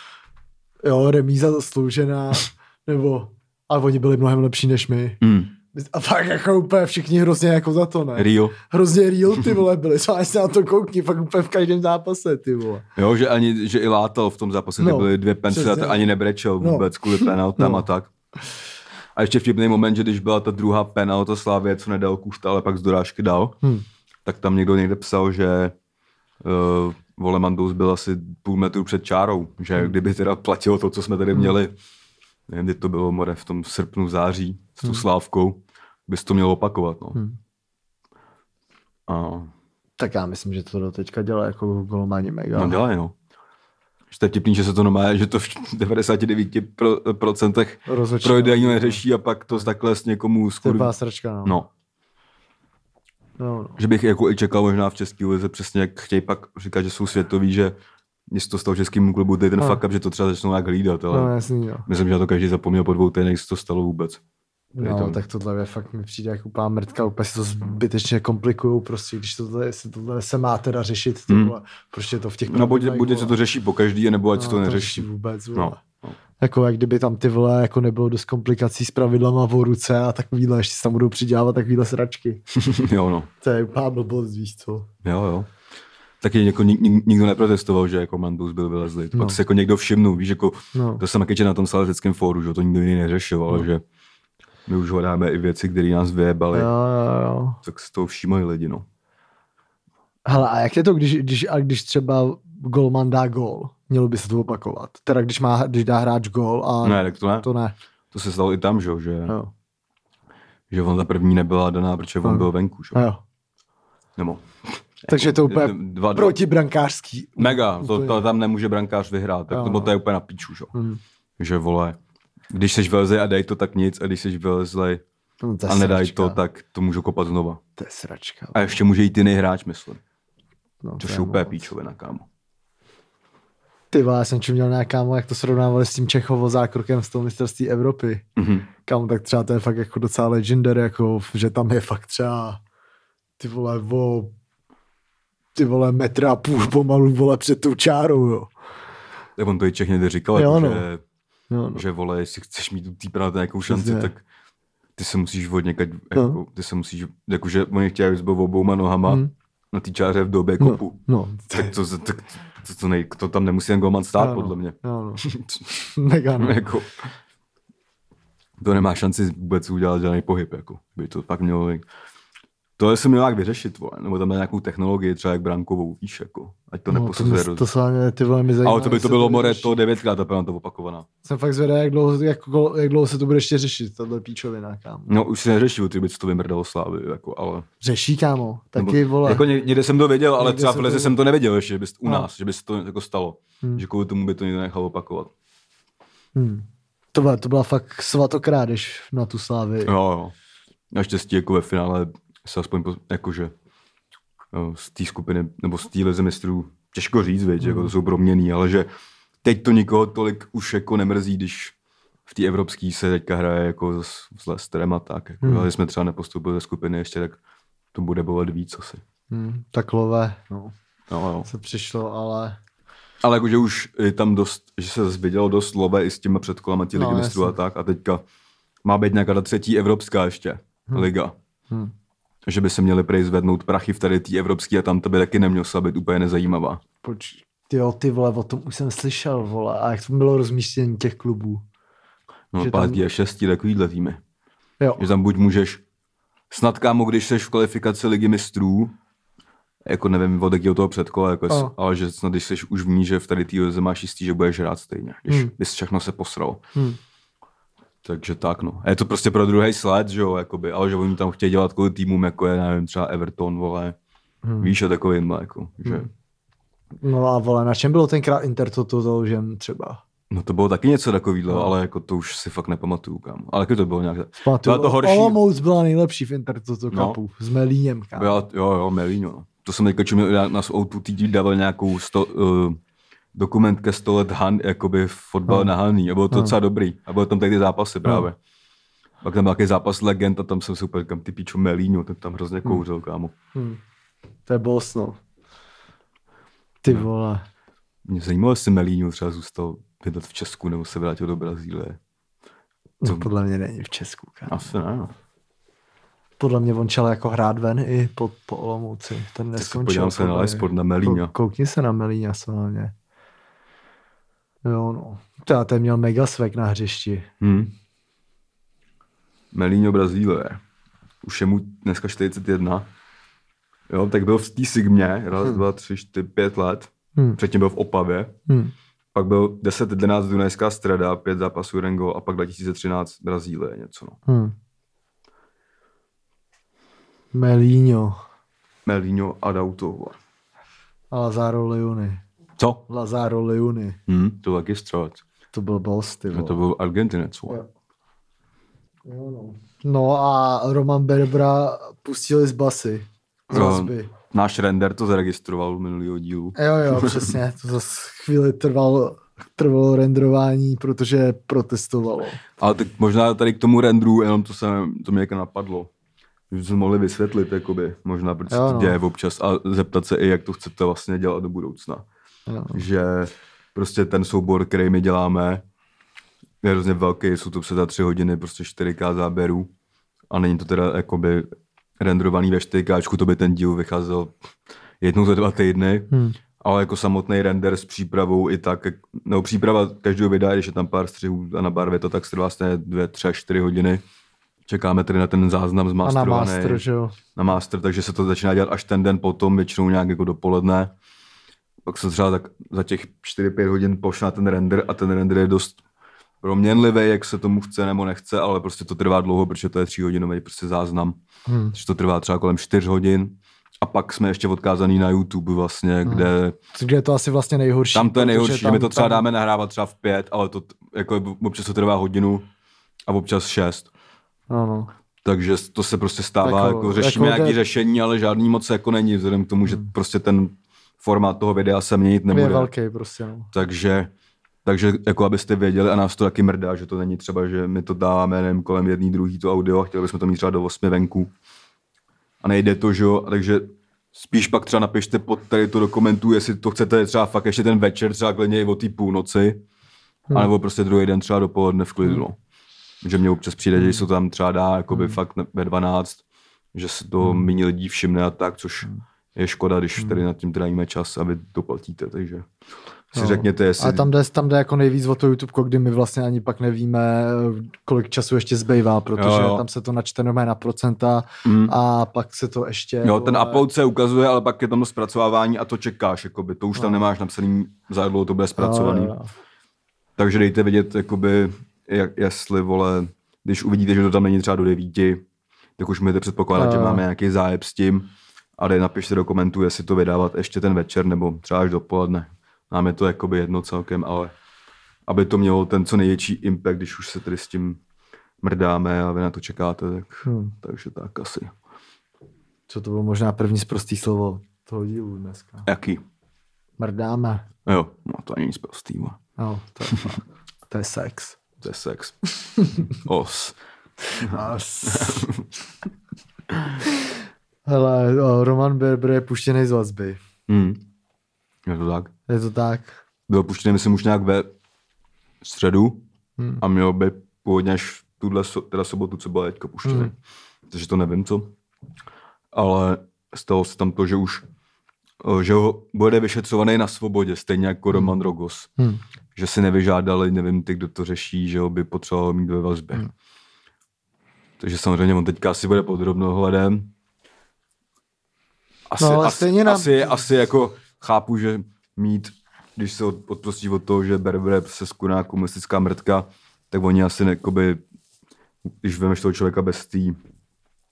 jo, remíza zasloužená, (laughs) nebo, ale oni byli mnohem lepší než my. Hmm. A fakt jako úplně všichni hrozně jako za to, ne? Rio. Hrozně real ty (laughs) vole byli, co se na to koukni, fakt úplně v každém zápase, ty vole. Jo, že, ani, že i látal v tom zápase, No, no, byly dvě pence a ani nebrečel No. vůbec kvůli penaltám (laughs) No. a tak. A ještě vtipný moment, že když byla ta druhá penalta Slávě, co nedal Kušta, ale pak z dorážky dal, Hm. tak tam někdo někde psal, že uh, Volemandous byl asi půl metru před čárou, že Hmm. kdyby teda platilo to, co jsme tady měli, nevím, kdy to bylo, more, v tom srpnu, září, s tou Slávkou, bys to měl opakovat, no. Hmm. A, Tak já myslím, že to do teďka dělá jako golmani mega. no dělají, no. Že to je vtipný, že se to normálně, že to v (laughs) 99% Rozhodčí, projde, ani no. neřeší a pak to takhle s někomu To je skurví. úplná sračka, no. No, no, no. že bych jako i čekal možná v české lize přesně, jak chtějí pak říkat, že jsou světoví, že když to stalo českému klubu, to je ten No. fuck up, že to třeba začnou nějak hlídat, ale no jasný, jo. myslím, že na to každý zapomněl po dvou týdnech, co to stalo vůbec. Je No, tam- tak tohle je fakt mi přijde jako úplná mrtka, úplně si to zbytečně komplikují prostě, když tohle, jestli tohle se má teda řešit, ty Hmm. vole, prostě to v těch No buď, buď se to řeší po každý, nebo ať se to No, neřeší. vůbec, vole. No, no. Jako jak kdyby tam ty vole jako nebylo dost komplikací s pravidlama v ruce a takovýhle, ještě se tam budou přidělávat takovýhle sračky. (laughs) jo, no. To je úplná blbost, víš co. Jo, jo. Taky jako nik, nik, nikdo neprotestoval, že jako Mandus byl vylezlý. No. No. Pak se jako někdo všimnul, víš, jako No. to jsem taky na tom saletickém fóru, že to nikdo jiný neřešil, ale No. že my už hledáme i věci, které nás vyjebali, Jo, jo, jo. tak si toho všímají lidi, no. Hele, a jak je to, když, když, a když třeba golman dá gól? Mělo by se to opakovat. Teda když, má, když dá hráč gól a Ne, tak to ne. to ne. To se stalo i tam, že, jo, že, Jo. že on ta první nebyla daná, protože on No. byl venku, že? Jo. jo. Nebo Takže to úplně dva, dva, protibrankářský. Mega, to, to, tam nemůže brankář vyhrát, tak Jo, to, to je úplně na píču, že? jo. Hmm. že vole, když seš vylezlej a dej to, tak nic, a když seš vylezlej No, a nedaj sračka. to, tak to můžu kopat znova. To je sračka. A ještě může jít jiný hráč, myslím. No, Což to je úplně píčovina, kámo. Ty vole, já jsem čuměl nějakámo, jak to srovnávali s tím Čechovo zákrokem z toho mistrovství Evropy. Mhm. Kámo, tak třeba to je fakt jako docela legendary, jako, že tam je fakt třeba ty vole, o, ty vole, metra a půl pomalu, vole, před tou čárou, jo. Tak on to i Čech někde říkal, Jo, jako, no. že, Jo, no. že vole, jestli chceš mít u penalty nějakou šanci, Přesně. tak ty se musíš od někať, No. jako, ty se musíš, jakože oni chtějí, abys byl obouma nohama Mhm. na té čáře v době no, kopu. no, Tak to, to, to, to, nej, to tam nemusí ten golman stát, no. podle mě. Jo, no. (laughs) Mega, no. jako, to nemá šanci vůbec udělat žádný pohyb, jako, by to fakt mělo to se mělo nějak vyřešit, vole, nebo tam na nějakou technologii, třeba jak brankovou, víš, jako, ať to no, to, neposuzuje. roz- to se mě, ty vole, mi zajímá. ale to by to bylo more to devětkrát ta penalta opakovaná. Jsem fakt zvědavý, jak dlouho, jak, jak dlouho se to bude ještě řešit, tahle píčovina, kámo. No už se neřeší, ty by to vymrdalo slávy, jako, ale... Řeší, kámo. Taky, nebo, vole. Jako ně, někde jsem to věděl, ale Někde třeba v to- jsem to nevěděl ještě, že by, u No. nás, že by se to jako stalo. Hmm. Že kvůli tomu by to někdo nechal opakovat. Hmm. To, byla, to byla fakt svatokrádež na tu slávy. Jo, jo. Naštěstí jako ve finále se aspoň po, jakože jo, z té skupiny, nebo z té lize mistrů, těžko říct, věď, jako to jsou proměný, ale že teď to nikoho tolik už jako nemrzí, když v té evropské se teďka hraje jako s, s Leicesterem a tak. Jako, Hmm. hmm. Ale jsme třeba nepostoupili ze skupiny ještě, tak to bude bolet víc asi. Hmm. Tak lové, no. No, jo. Se přišlo, ale... Ale jakože už je tam dost, že se zase vidělo dost lové i s těma předkolama těch No, mistrů a tak. A teďka má být nějaká ta třetí evropská ještě hmm. liga. Hmm. Že by se měli prej zvednout prachy v tady té evropské a tam to by taky nemělo být úplně nezajímavá. Poč... Jo, ty vole, o tom už jsem slyšel, vole. A jak to bylo rozmístění těch klubů? No, Že pátý tam- a šestý, takovýhle týmy. Jo, Že tam buď můžeš, snad kámo, když jsi v kvalifikaci ligy mistrů, jako nevím, od jakého toho předkola, jako No. no. ale že snad když jsi už v ní, že v tady týho máš jistý, že budeš hrát stejně, když hmm. bys všechno se posral. Hmm. Takže tak, no. A je to prostě pro druhý sled, že jo, jakoby, ale že oni tam chtějí dělat kvůli týmům, jako je, nevím, třeba Everton, vole, Hmm. víš, a takovýmhle, jako, že... Hmm. no a vole, na čem bylo tenkrát Inter toto založen třeba? No to bylo taky něco takového, No. ale jako to už si fakt nepamatuju, kam. Ale taky to bylo nějak... Pamatuju, Bylo to horší. Olomouc byla nejlepší v Inter toto No. kapu. S Melíněm, kámo. Byla, jo, jo, Melíno. no. To jsem teďka čuměl, nás O2 TD dával nějakou sto, uh, dokument ke 100 let Han, jakoby fotbal No. no. na Haný. A bylo to No. docela dobrý. A bylo tam tady ty zápasy právě. Pak tam byl nějaký zápas legend a tam jsem si úplně kam ty píču Melíno, ten tam hrozně kouřil, kámo. Hmm. To je boss, no. Ty vole. Mě zajímalo, jestli Melíno třeba zůstal bydlet v Česku nebo se vrátil do Brazílie. No, Co? podle mě není v Česku, kámo. Asi ne, no. Podle mě on čel jako hrát ven i po, po Olomouci. Ten Tak se neskončil. podívám se na mě. Lesport, na Melíňa. Kou- Koukni se na Melíňa, solálně. Jo, no. To ten měl mega svek na hřišti. Hmm. Melíňo Brazílie. Už je mu dneska 41. Jo, tak byl v té Sigmě, raz, Hmm. dva, tři, čtyři, pět let. Hm. Předtím byl v Opavě. Hm. Pak byl 10-11 Dunajská streda, pět zápasů Rengo a pak 2013 Brazílie něco. No. Hm. Melíňo. Melíňo Adauto. vole. A Lazaro Leone. Co? Lazaro Leone. Hm, to taky střelec. To byl boss, ty No, to byl Argentinec. Jo. Jo, no. no a Roman Berbra pustili z basy. Z vazby. Náš render to zaregistroval v minulého dílu. Jo, jo, přesně. To zase chvíli trvalo, trvalo renderování, protože protestovalo. Ale tak možná tady k tomu renderu, jenom to, se, to mě jako napadlo. Že jsme mohli vysvětlit, jakoby, možná proč se to no. děje občas a zeptat se i, jak to chcete vlastně dělat do budoucna. Že prostě ten soubor, který my děláme, je hrozně velký, jsou to za tři hodiny, prostě 4K záběrů a není to teda jakoby renderovaný ve 4K, to by ten díl vycházel jednou za dva týdny, Hm. ale jako samotný render s přípravou i tak, nebo příprava každého videa, když je tam pár střihů a na barvě, to tak trvá vlastně dvě, tři, čtyři hodiny. Čekáme tedy na ten záznam A na master, že jo. Na master, takže se to začíná dělat až ten den potom, většinou nějak jako dopoledne. Pak se třeba tak za těch 4-5 hodin pošle na ten render a ten render je dost proměnlivý, jak se tomu chce nebo nechce, ale prostě to trvá dlouho, protože to je 3 hodinový prostě záznam. Hm. Takže to trvá třeba kolem 4 hodin. A pak jsme ještě odkázaný na YouTube vlastně, kde Kde je to asi vlastně nejhorší. tam to je nejhorší, že my to třeba tam- dáme nahrávat třeba v pět, ale to jako občas to trvá hodinu a občas šest. No, no. Takže to se prostě stává, Jako- jako, řešíme jako nějaké řešení, ale žádný moc jako není, vzhledem k tomu, že prostě ten formát toho videa se měnit Je nebude. velký prostě, no. Takže, takže jako abyste věděli, a nás to taky mrdá, že to není třeba, že my to dáváme nevím, kolem jedný, druhý to audio a chtěli bychom to mít třeba do osmi venku. A nejde to, že jo, takže spíš pak třeba napište pod tady to do komentů, jestli to chcete třeba fakt ještě ten večer, třeba klidně i o té půlnoci, hmm. anebo prostě druhý den třeba dopoledne v klidu. Hmm. Že mě občas přijde, že se to tam třeba dá jakoby hmm. fakt ve 12, že se to hmm. méně lidí všimne a tak, což je škoda, když hmm. tady nad tím trávíme čas a vy to platíte, takže si No. řekněte, jestli... A tam jde, tam jde jako nejvíc o to YouTube, kdy my vlastně ani pak nevíme, kolik času ještě zbývá, protože Jo, jo, tam se to načte normálně na procenta Mm. a pak se to ještě... Jo, ten upload se ukazuje, ale pak je tam zpracovávání a to čekáš, jakoby. To už tam No. nemáš napsaný, za dlouho to bude zpracovaný. Jo, jo. Takže dejte vidět, jakoby, jak, jestli, vole, když uvidíte, že to tam není třeba do devíti, tak už můžete předpokládat, Jo, že máme nějaký zájeb s tím a dej napište do komentů, jestli to vydávat ještě ten večer nebo třeba až dopoledne. Nám je to jakoby jedno celkem, ale aby to mělo ten co největší impact, když už se tedy s tím mrdáme a vy na to čekáte, tak, Hmm. takže tak asi. Co to bylo možná první zprostý slovo toho dílu dneska. Jaký? Mrdáme. Jo, no to ani nic prostýho. No, to je, (laughs) to je sex. To je sex. (laughs) Os. (laughs) Hele, o, Roman Berber je puštěný z vazby. Hmm. Je to tak. Je to tak? Byl puštěný, myslím, už nějak ve středu Hmm. a měl by původně až tuhle so, teda sobotu, co byla teďka puštěný. Hmm. Takže to nevím co. Ale stalo se tam to, že už o, že ho bude vyšetřovaný na svobodě, stejně jako Roman Rogos. Hmm. Že si nevyžádali, nevím ty, kdo to řeší, že ho by potřeboval mít ve vazbě. Hmm. Takže samozřejmě on teďka asi bude pod drobnohledem. Asi, No, asi, stejně nám- asi, asi jako chápu, že mít, když se od- odprostí od toho, že Berber se skuná komunistická mrtka, tak oni asi ne, jakoby, když vemeš toho člověka bez té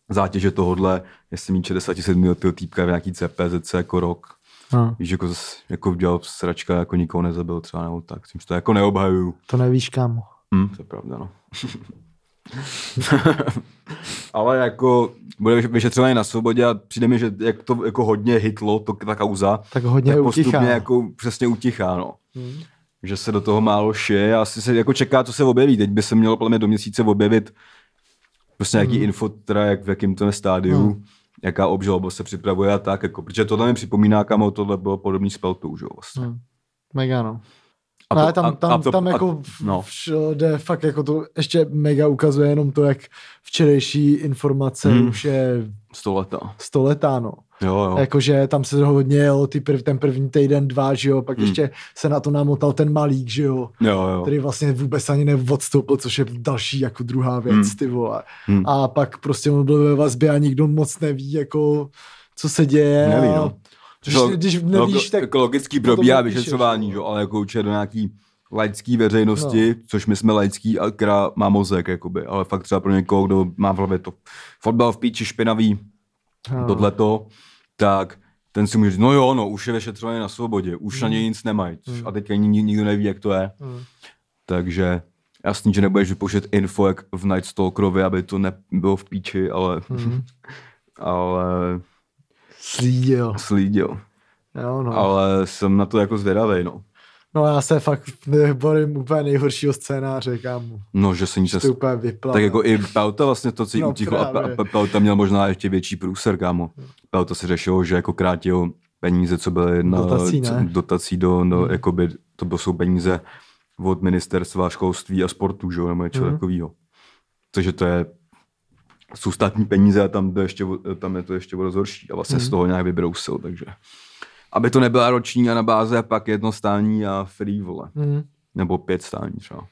zátěže tohodle, jestli mít 67 letého týpka v nějaký CPZC jako rok, No, víš, jako, jako dělal sračka, jako nikoho nezabil třeba nebo tak, tím to jako neobhajuju. to nevíš, kámo. Hm, to je pravda, no. (laughs) (laughs) Ale jako bude vyšetřovaný na svobodě a přijde mi, že jak to jako hodně hitlo, to, ta kauza, Tak hodně tak utichá. postupně jako přesně utichá, no. Hmm. Že se do toho málo šije a asi se jako čeká, co se objeví. Teď by se mělo podle mě do měsíce objevit prostě nějaký Hmm. info, teda jak v jakém to stádiu, Hmm. jaká obžaloba se připravuje a tak, jako, protože tohle mi připomíná, kam tohle bylo podobný s Peltou, že jo, vlastně. Hmm. Mega, no. A No, to- ale tam, a- tam, a to- tam a- jako no. všude fakt jako to ještě mega ukazuje jenom to, jak včerejší informace Hmm. už je Sto leta. stoletá, no. Jo, jo. Jakože tam se hodně jelo ty prv, ten první týden, dva, že jo, pak Hmm. ještě se na to namotal ten malík, že jo, Jo, jo. který vlastně vůbec ani neodstoupil, což je další jako druhá věc, Hmm. ty vole. Hmm. A pak prostě on byl ve vazbě a nikdo moc neví, jako, co se děje. Neví, a no. Když, Log- když log- nevíš, tak jako logický probíhá vyšetřování, no. že? ale jako určitě do nějaký laický veřejnosti, no. což my jsme laický, a která má mozek, jakoby, ale fakt třeba pro někoho, kdo má v hlavě to fotbal v píči špinavý, No. tohleto, tak ten si může říct, no jo, no, už je vyšetřovaný na svobodě, už na Hmm. něj nic nemají. Hmm. A teďka ni- nikdo neví, jak to je. Hmm. Takže jasný, že nebudeš vypouštět info jak v Night Stalkerovi, aby to nebylo v píči, ale, Hmm. (laughs) ale Slídil. slídil. Jo, no. Ale jsem na to jako zvědavý, no. no já se fakt bojím úplně nejhoršího scénáře, kámo. No, že se nic je úplně. Tak jako i Pelta vlastně to, co jí No utichlo a, právě. a Pelta měl možná ještě větší průser, kámo. Pelta si řešil, že jako krátil peníze, co byly na Dotací, ne? dotací do, no, Hmm. jakoby, to bylo- jsou peníze od ministerstva školství a sportu, že jo, nebo něco Hmm. takového. Takže to je, jsou státní peníze a tam, to ještě, tam je to ještě o dost horší a vlastně Hmm. z toho nějak vybrousil, takže. Aby to nebyla roční a na báze a pak jedno stání a free, vole. Hmm. Nebo pět stání třeba.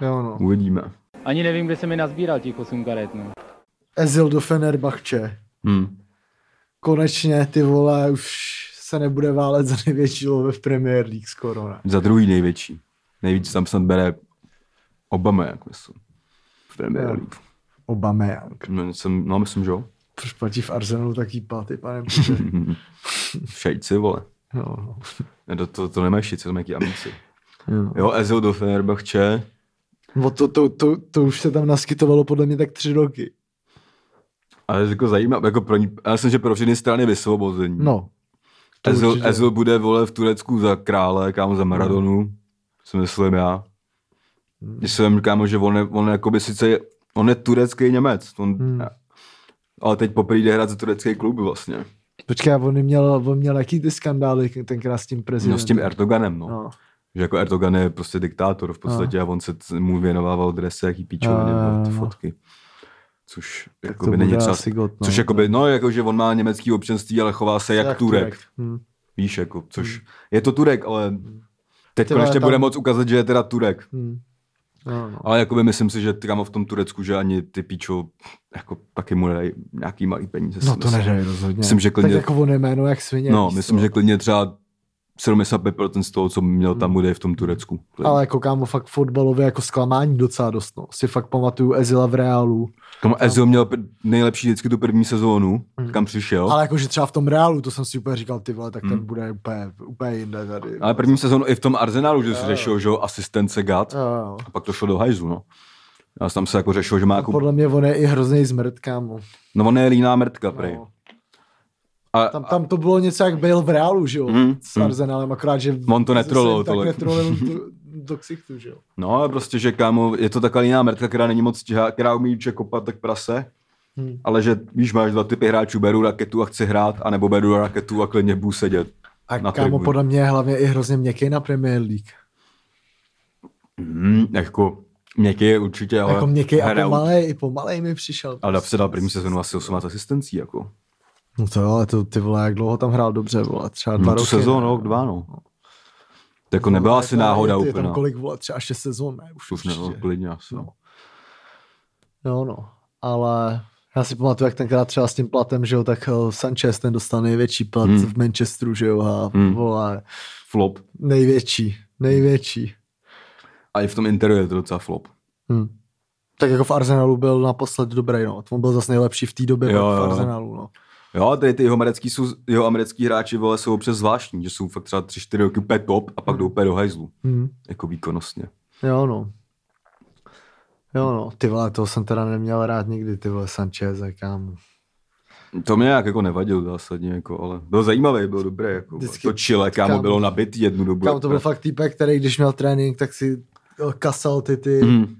Jo, no. Uvidíme. Ani nevím, kde se mi nazbíral těch 8 karet, no. Ezil do Fenerbahče. Hmm. Konečně, ty vole, už se nebude válet za největší love v Premier League skoro, ne? Za druhý největší. Nejvíc tam snad bere Obama, jak myslím. V Premier Jo. League. Aubameyang. No, jsem, no, myslím, že jo. Proč platí v Arsenalu taký platy, pane. (laughs) Šejci, vole. No. To, to, to nemají šejci, to mají amici. Jo. Jo, Ezil do Fenerbahče. No to, to, to, to, už se tam naskytovalo podle mě tak tři roky. Ale jako zajímavé, jako pro ní, já myslím, že pro všechny strany vysvobození. No. Ezil, určitě. Ezil bude vole v Turecku za krále, kámo za Maradonu, si myslím já. Hmm. Když jsem kámo, že on on jakoby sice, je- on je turecký Němec, on, Hmm. ale teď poprvé jde hrát za turecký klub vlastně. Počkej, a on měl, on měl jaký ty skandály tenkrát s tím prezidentem? No s tím Erdoganem, no. No. Že jako Erdogan je prostě diktátor v podstatě a on se mu věnovával dresy, jaký píčoviny, A, no, ty no. fotky. Což Tak jakoby to není třeba, no. což jakoby, no jako, že on má německý občanství, ale chová se jak, jak Turek. Hmm. Víš, jako, což je to Turek, ale teď Ty vole, konečně tam- bude moc ukázat, že je teda Turek. Hmm. No, no. Ale jakoby myslím si, že kámo v tom Turecku, že ani ty píčo jako taky mu nedají nějaký malý peníze. no to nedají rozhodně. Myslím, že Tak klidně, jako on jméno jak svině. no, myslím, co. že klidně třeba 75% z toho, co měl tam, bude v tom Turecku. Klidně. Ale jako kámo, fakt fotbalově jako zklamání docela dost, no. Si fakt pamatuju Ezila v Reálu. Kamo Ezil měl nejlepší vždycky tu první sezónu, Hmm. kam přišel. Ale jakože třeba v tom Reálu, to jsem si úplně říkal, ty vole, tak ten Hmm. bude úplně, úplně jinde tady. ale první sezónu i v tom Arsenalu, že se řešil, že jo, asistence Gat. A pak to šlo do hajzu, no. Já tam se jako řešil, že má jako... Podle mě on je i hrozný zmrt, kámo. No on je líná mrtka, prej. No. A, Tam, tam to bylo něco jak byl v Reálu, že jo, Mhm, s mhm. Arsenalem, akorát, že On to netrolil tak tolik. netrolil do, (laughs) do ksichtu, že jo. No, ale prostě, že kámo, je to taková líná mrtka, která není moc těhá, která umí že kopat tak prase, Hmm. ale že, víš, máš dva typy hráčů, beru raketu a chci hrát, anebo beru raketu a klidně budu sedět. A Na kámo, tribuně. podle mě je hlavně i hrozně měkký na Premier League. Hmm, jako, měkký je určitě, ale... jako měkký a pomalej, i pomalej mi přišel. Ale se dal první sezonu asi 18 asistencí, jako. No to jo, ale to, ty vole, jak dlouho tam hrál dobře, vole, třeba dva No, roky. sezónu, rok, dva, no. To jako nebyla asi je- náhoda je, je úplně. tam kolik, vole, třeba šest sezon, ne? Už, Už ne, no, klidně asi. No. No. Jo, no. Ale já si pamatuju, jak tenkrát třeba s tím platem, že jo, tak eh, Sanchez ten dostal největší plat Hmm. v Manchesteru, že jo, a Hmm. vole, Flop. největší, největší. A i v tom Interu je to docela flop. Hmm. Tak jako v Arsenalu byl naposled dobrý, no. On byl zase nejlepší v té době Jo, v. Arsenalu, no. Jo, tady ty jeho americký, jsou, jeho americký hráči vole, jsou občas zvláštní, že jsou fakt třeba 3-4 roky úplně top a pak jdou úplně do hajzlu. Hmm. Jako výkonnostně. Jo, no. Jo, no. Ty vole, toho jsem teda neměl rád nikdy, ty vole Sanchez, kámo. To mě nějak jako nevadil zásadně, jako, ale byl zajímavý, byl dobrý. Jako, Vždycky- to Chile, kámo, kámo. bylo nabit jednu dobu. Kámo, to byl fakt týpek, který když měl trénink, tak si jo, kasal ty, ty, Mm.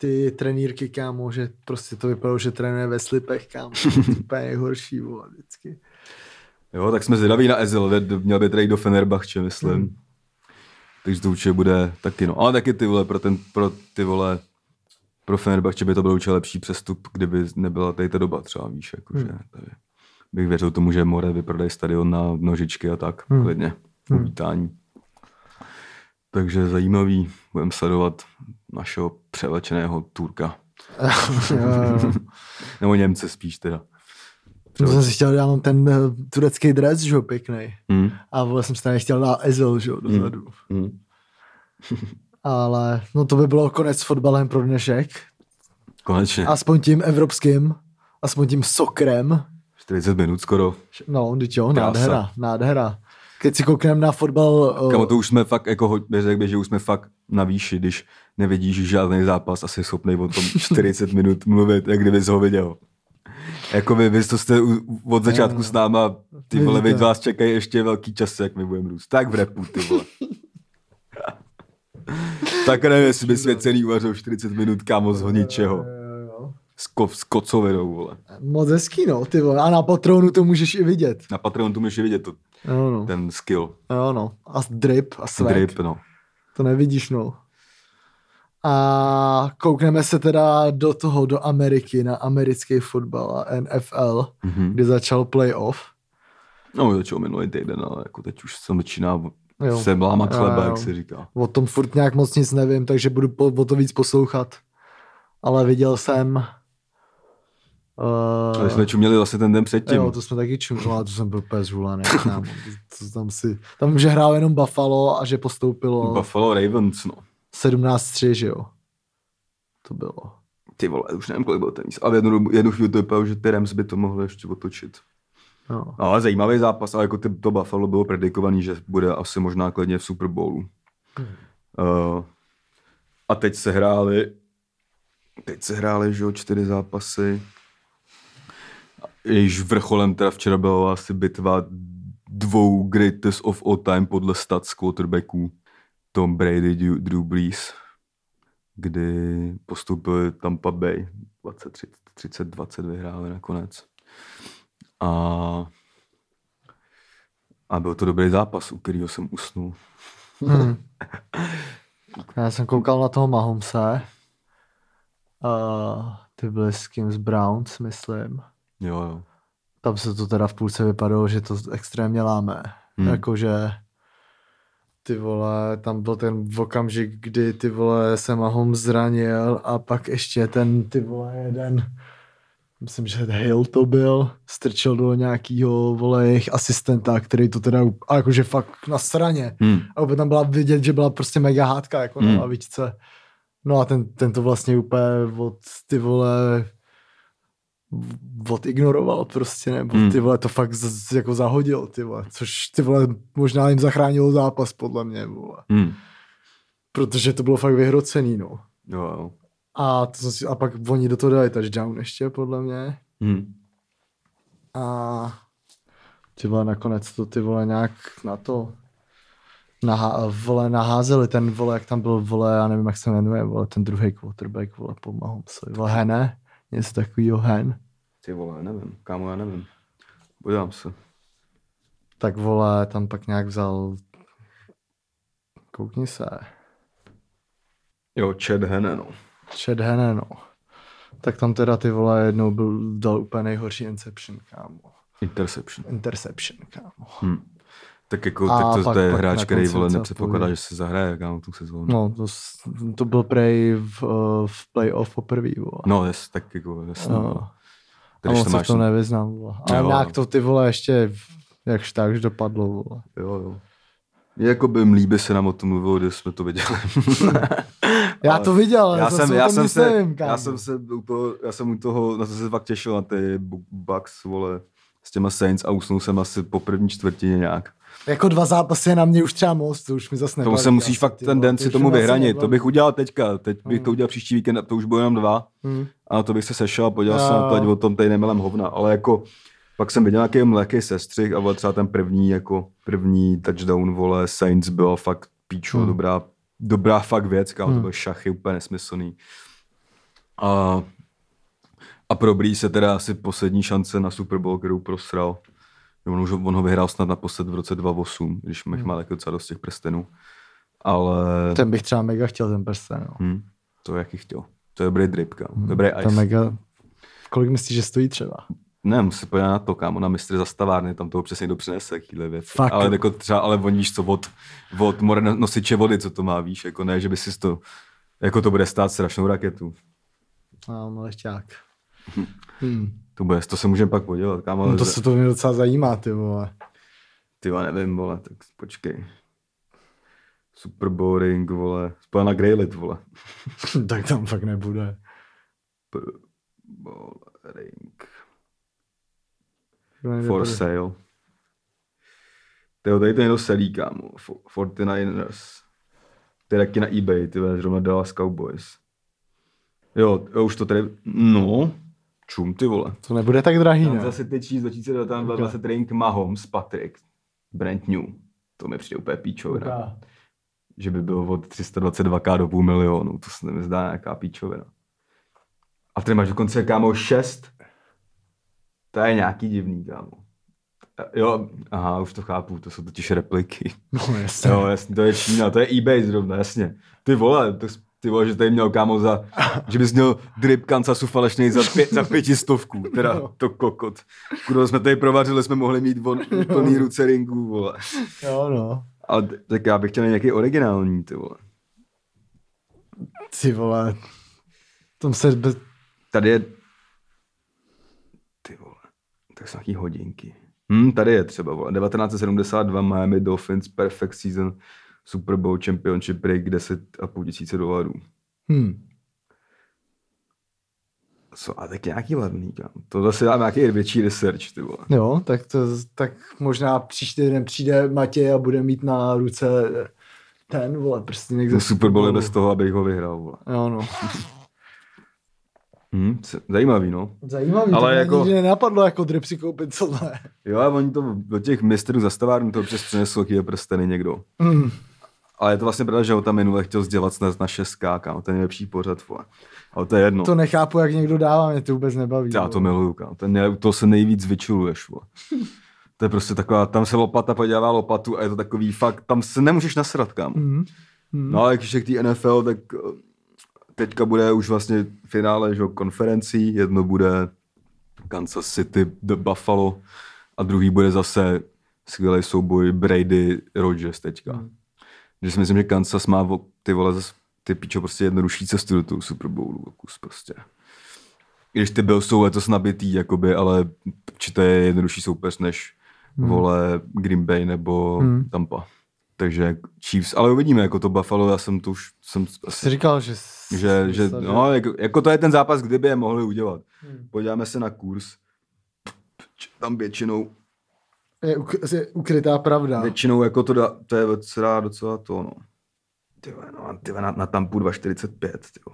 Ty trenýrky, kámo, že prostě to vypadalo, že trénuje ve slipech, kámo. (laughs) To je úplně nejhorší, vole, vždycky. Jo, tak jsme zvědaví na Ezil, měl by tady do Fenerbahče, myslím. Hmm. Takže to určitě bude taky, no. Ale taky ty vole, pro, ten, pro ty vole, pro Fenerbahče by to byl určitě lepší přestup, kdyby nebyla tady ta doba třeba, víš, jakože, Hmm. tady bych věřil tomu, že More vyprodají stadion na nožičky a tak, Hmm. klidně, Hmm. Takže zajímavý, budeme sledovat našeho převlečeného Turka. (laughs) Nebo Němce spíš teda. To jsem si chtěl, já mám ten eh, turecký dres, že jo, pěkný. Hmm. A vole jsem si tady chtěl dát Ezil, že jo, dozadu. Hmm. Ale no to by bylo konec s fotbalem pro dnešek. Konečně. Aspoň tím evropským, aspoň tím sokrem. 40 minut skoro. No, teď jo, nádhera, nádhera. Keď si koukneme na fotbal, eh, Kamo, to už jsme fakt, jako, řekl bych, že už jsme fakt na výši, když nevidíš žádný zápas, asi schopný o tom (laughs) 40 minut mluvit, jak kdybys ho viděl. Jako vy, vy to jste od začátku s náma, ty vole, vy vás čekají ještě velký čas, jak my budeme růst. Tak v repu, ty vole. (laughs) tak nevím, jestli by svět celý uvařil 40 minut, kámo, z ničeho. Jo, jo. S, ko, s kocovinou, vole. Moc hezký, no, ty vole. A na patronu to můžeš i vidět. Na Patreon tu můžeš vidět to, Jo, no. ten skill, Jo, no. A drip a swag. drip, no. To nevidíš, no. A koukneme se teda do toho, do Ameriky, na americký fotbal a NFL, Mhm. kde začal playoff. No, začal minulý týden, ale jako teď už se začíná Jo. se lámat Jo, chleba, jak se říká. O tom furt nějak moc nic nevím, takže budu po, o to víc poslouchat. Ale viděl jsem... Uh, Ale jsme čuměli zase ten den předtím. Jo, to jsme taky čumili, ale to jsem byl úplně zhulaný. kámo. To, to tam si, tam že hrál jenom Buffalo a že postoupilo Buffalo Ravens, no. 17-3, že jo. To bylo. Ty vole, už nevím, kolik byl ten míst. Ale jednu, jednu chvíli to vypadalo, že ty Rams by to mohli ještě otočit. No, ale zajímavý zápas, ale jako ty, to Buffalo bylo predikovaný, že bude asi možná klidně v Super Bowlu. Hmm. Uh, a teď se hráli, teď se hráli, že jo, čtyři zápasy. Jejíž vrcholem teda včera byla asi bitva dvou greatest of all time podle stats quarterbacků. Tom Brady, Drew, Brees, kdy postupili Tampa Bay 30-20 vyhráli nakonec. A, a byl to dobrý zápas, u kterého jsem usnul. Hmm. (laughs) Já jsem koukal na toho Mahomse. Uh, ty byly s kým z Browns, myslím. Jo, jo. Tam se to teda v půlce vypadalo, že to extrémně láme. Hmm. Jakože ty vole, tam byl ten okamžik, kdy ty vole se Mahomes zranil a pak ještě ten ty vole jeden myslím, že Hill to byl, strčil do nějakýho vole jejich asistenta, který to teda, a jakože fakt na straně. Hmm. A opět tam byla vidět, že byla prostě mega hádka jako Hmm. na lavičce. No a ten, ten to vlastně úplně od ty vole odignoroval prostě, nebo Hmm. ty vole to fakt z, jako zahodil, ty vole, což ty vole možná jim zachránilo zápas podle mě, vole. Hmm. Protože to bylo fakt vyhrocený, no. Jo. A, to, a pak oni do toho dali touchdown ještě, podle mě. Hmm. A ty vole, nakonec to ty vole nějak na to Naha, vole, naházeli ten vole, jak tam byl vole, já nevím, jak se jmenuje, vole, ten druhý quarterback, vole, po Mahomesovi, vole, Hene, něco takovýho Hen, Ty vole, nevím, kámo, já nevím. Podívám se. tak vole, tam pak nějak vzal, koukni se, Jo, Chad Henne, no. Chad Hene, no. Tak tam teda ty vole jednou byl, dal úplně nejhorší inception, kámo. Interception. interception, kámo. Hm. Tak jako, A tak to, pak- to je pak hráč, který vole nepředpokládá, že se zahraje kámo, tu sezónu. No, to, to byl prej v, eh, v playoff poprvé, vole. No, jes, tak jako, jasně. No. A moc to se máš, v tom nevyznám, vole. Ale Jo, nějak to ty vole ještě jakž takž dopadlo, vole. jo, jo. Jako by líbí se nám o tom mluvilo, když jsme to viděli. (laughs) Já to viděl, já zase jsem, já jsem se, nevím, já jsem se u toho, já jsem u toho, na to se fakt těšil na ty Bu- Bucks, vole, s těma Saints a usnul jsem asi po první čtvrtině nějak. Jako dva zápasy je na mě už třeba moc, to už mi zase Tomu nebaví. se musíš fakt ten den to si tomu vyhranit. To nebaví. bych udělal teďka. Teď bych Hmm. to udělal příští víkend, a to už bylo jenom dva. Hmm. A na to bych se sešel a podíval se na to, o tom tady nemelem hovna. Ale jako pak jsem viděl nějaký mléký sestřih a třeba ten první, jako první touchdown, vole, Saints byl fakt píčo, Hmm. dobrá, dobrá fakt věc, kámo, to Hmm. byl šachy úplně nesmyslný. A, a pro Bree se teda asi poslední šance na Super Bowl, kterou prosral. On, už, on ho vyhrál snad naposled v roce 2008, když Hmm. hmm. má jako docela dost těch prstenů. Ale Ten bych třeba mega chtěl ten prsten, no. hm, to jaký chtěl. To je dobrý drip, kámo. Dobrý ice. Ten mega... Kolik myslíš, že stojí třeba? Ne, musím podívat na to, kámo, na mistry zastavárny, tam toho přesně někdo přinese, takovýhle věc. Fakt, ale jako třeba, ale oni víš co, od, od more nosiče vody, co to má, víš, jako ne, že by si to, jako to bude stát strašnou raketu. No, mlešťák. (laughs) Hmm. To bude, to se můžeme pak podívat, kámo. No to se to mě docela zajímá, ty vole. Ty vole, nevím, vole, tak počkej. Super Bowl ring, vole, spojil na Greylit, vole. (laughs) tak tam fakt nebude. Super Bowl ring To nejde for sale. Tyjo, tady to někdo selí, kámo. Fo- 49ers. To je taky na eBay, ty vole, zrovna Dallas Cowboys. Jo, jo, už to tady, no, čum, ty vole. To nebude tak drahý, Tam ne? zase ty číslo 2019 20 ring Mahomes, Patrick, brand new. To mi přijde úplně píčovina. Ok. Že by byl od 322k do půl milionu, to se mi zdá nějaká píčovina. A tady máš dokonce, kámo, 6. To je nějaký divný, kámo. Jo, aha, už to chápu, to jsou totiž repliky. No jasně. Jo, jasně, to je Čína, to je eBay zrovna, jasně. Ty vole, to, ty vole, že tady měl kámo za, že bys měl drip Kansasu falešný za, pě, za pětistovku, teda Jo. to kokot. Kurva, jsme tady provařili, jsme mohli mít von, plný ruce ringů, vole. Jo, no. Ale t- tak já bych chtěl nějaký originální, ty vole. Ty vole. Tam se bez... Tady je, ty vole, tak jsou nějaký hodinky. Hm, tady je třeba, vole, 1972 Miami Dolphins Perfect Season Super Bowl Championship Break 10,5 tisíce dolarů. Hm. Co, a tak nějaký levný, kam. To zase dám nějaký větší research, ty vole. Jo, tak, to, tak možná příští den přijde Matěj a bude mít na ruce ten, vole, prstínek ze Ten Super Bowl bez toho, abych ho vyhrál, vole. Jo, no. (laughs) Hm, c- zajímavý, no. Zajímavý, Ale to jako- nikdy nenapadlo jako drip si koupit tohle. Jo, a oni to do těch mistrů zastavárny to přes přinesl jaký prsteny někdo. Mm. Ale je to vlastně pravda, že ho tam minule chtěl sdělat snad na 6K, kámo, ten nejlepší pořad, vole. Ale to je jedno. To nechápu, jak někdo dává, mě to vůbec nebaví. Já to miluju, kámo. Ten je, to se nejvíc vyčuluješ, vole. (laughs) To je prostě taková, tam se lopata podělává lopatu a je to takový fakt, tam se nemůžeš nasrat, kámo. Mm. Mm. No ale když je k té NFL, tak eh, teďka bude už vlastně finále že, konferencí. Jedno bude Kansas City, The Buffalo a druhý bude zase skvělý souboj Brady Rodgers teďka. Hmm. Že si myslím, že Kansas má ty vole zase ty pičo prostě jednodušší cestu do toho Super Bowlu. Kus prostě. I Když ty Bills jsou letos nabitý, jakoby, ale či to je jednodušší soupeř než hmm. vole Green Bay nebo Hmm. Tampa. Takže Chiefs, ale uvidíme, jako to Buffalo, já jsem to už, jsem, Jsi říkal, že... jsi že, že myslel, no, jako, jako, to je ten zápas, kdyby je mohli udělat. Hmm. Podíváme se na kurz. Tam většinou, Je, uk- je ukrytá pravda. většinou jako to, dá, to je docela, docela to, no. Ty no, ty na, na Tampu 2,45, ty. To,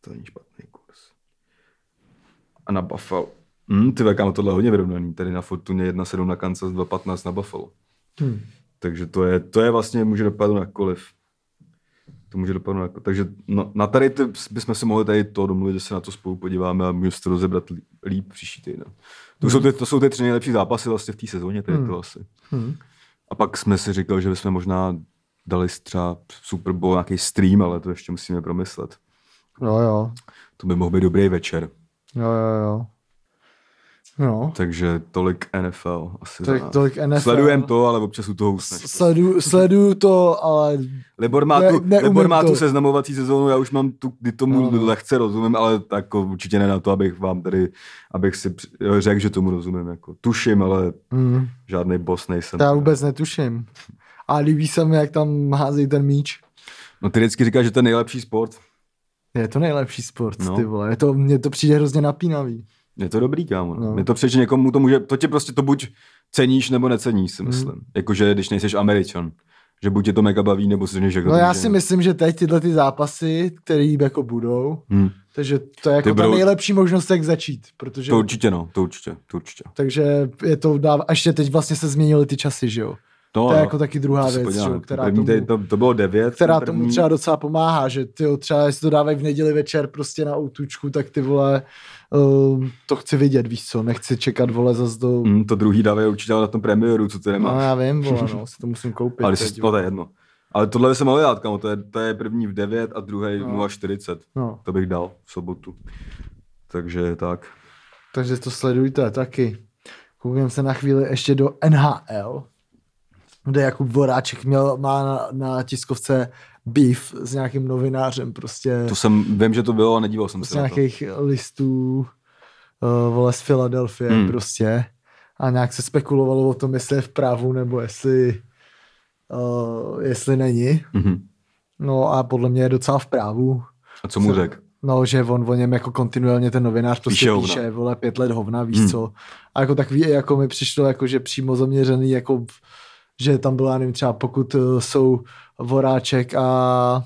to není špatný kurz. A na Buffalo. Hm, ty kámo, tohle je hodně vyrovnaný. Tady na Fortuně 1,7 na Kansas, 2,15 na Buffalo. Hmm. Takže to je, to je vlastně, může dopadnout jakkoliv. To může dopadnout jako. Takže no, na tady ty bychom se mohli tady to domluvit, že se na to spolu podíváme a můžeme to rozebrat líp, příští týden. To, jsou ty, to jsou ty tři nejlepší zápasy vlastně v té sezóně, tady Hmm. to asi. Hmm. A pak jsme si říkali, že bychom možná dali třeba Super Bowl nějaký stream, ale to ještě musíme promyslet. Jo, jo. To by mohl být dobrý večer. Jo, jo, jo. No. Takže tolik NFL. Asi Tak za tolik NFL. Sledujem to, ale občas u toho usneš. Sledu, sleduju to, ale Libor má, Ne- tu, Libor má to. tu seznamovací sezónu, já už mám tu, kdy tomu No, no. lehce rozumím, ale jako určitě ne na to, abych vám tady, abych si řekl, že tomu rozumím. Jako. Tuším, ale mm, žádný boss nejsem. já vůbec netuším. A líbí se mi, jak tam hází ten míč. No ty vždycky říkáš, že to je nejlepší sport. Je to nejlepší sport, No. ty vole. Je to, mně to přijde hrozně napínavý. Je to dobrý, kámo. No. No. Mně to že někomu to může, to tě prostě to buď ceníš, nebo neceníš, si myslím. Hmm. Jakože, když nejseš Američan. Že buď tě to mega baví, nebo si řekneš, že No já si myslím, že teď tyhle ty zápasy, které jako budou, Hmm. takže to je jako Ty ta budou- nejlepší možnost, jak začít. Protože, To určitě, no, to určitě, to určitě. takže je to dává, a ještě teď vlastně se změnily ty časy, že jo. No, To je no. jako taky druhá To věc, jo, která První, tomu- to, to bylo devět. která první. tomu třeba docela pomáhá, že ty třeba jestli to dávají v neděli večer prostě na outučku, tak ty vole, uh, to chci vidět, víš co, nechci čekat vole zas do... Mm, to druhý dávají určitě na tom premiéru, co ty No nemáš. já vím, vole, no, (laughs) si to musím koupit. ale teď, no, to je jedno. Ale tohle by se mohlo dát, kamo, to je, to je první v 9 a druhý No. no. 0,40. no, To bych dal v sobotu. Takže tak. takže to sledujte taky. Koukám se na chvíli ještě do NHL, kde Jakub Voráček měl, má na, na tiskovce beef s nějakým novinářem, prostě To jsem, vím, že to bylo a nedíval jsem se na to. nějakých listů uh, vole z Filadelfie hmm. Prostě a nějak se spekulovalo o tom, jestli je v právu nebo jestli uh, jestli není. Mhm. No a podle mě je docela v právu. A co mu řek? No, že on o něm jako kontinuálně ten novinář prostě Píše píše, hovna. píše vole, pět let hovna, víš Hmm. co. A jako takový, jako mi přišlo, jako že přímo zaměřený, jako v- že tam byla, nevím, třeba pokud uh, jsou Voráček a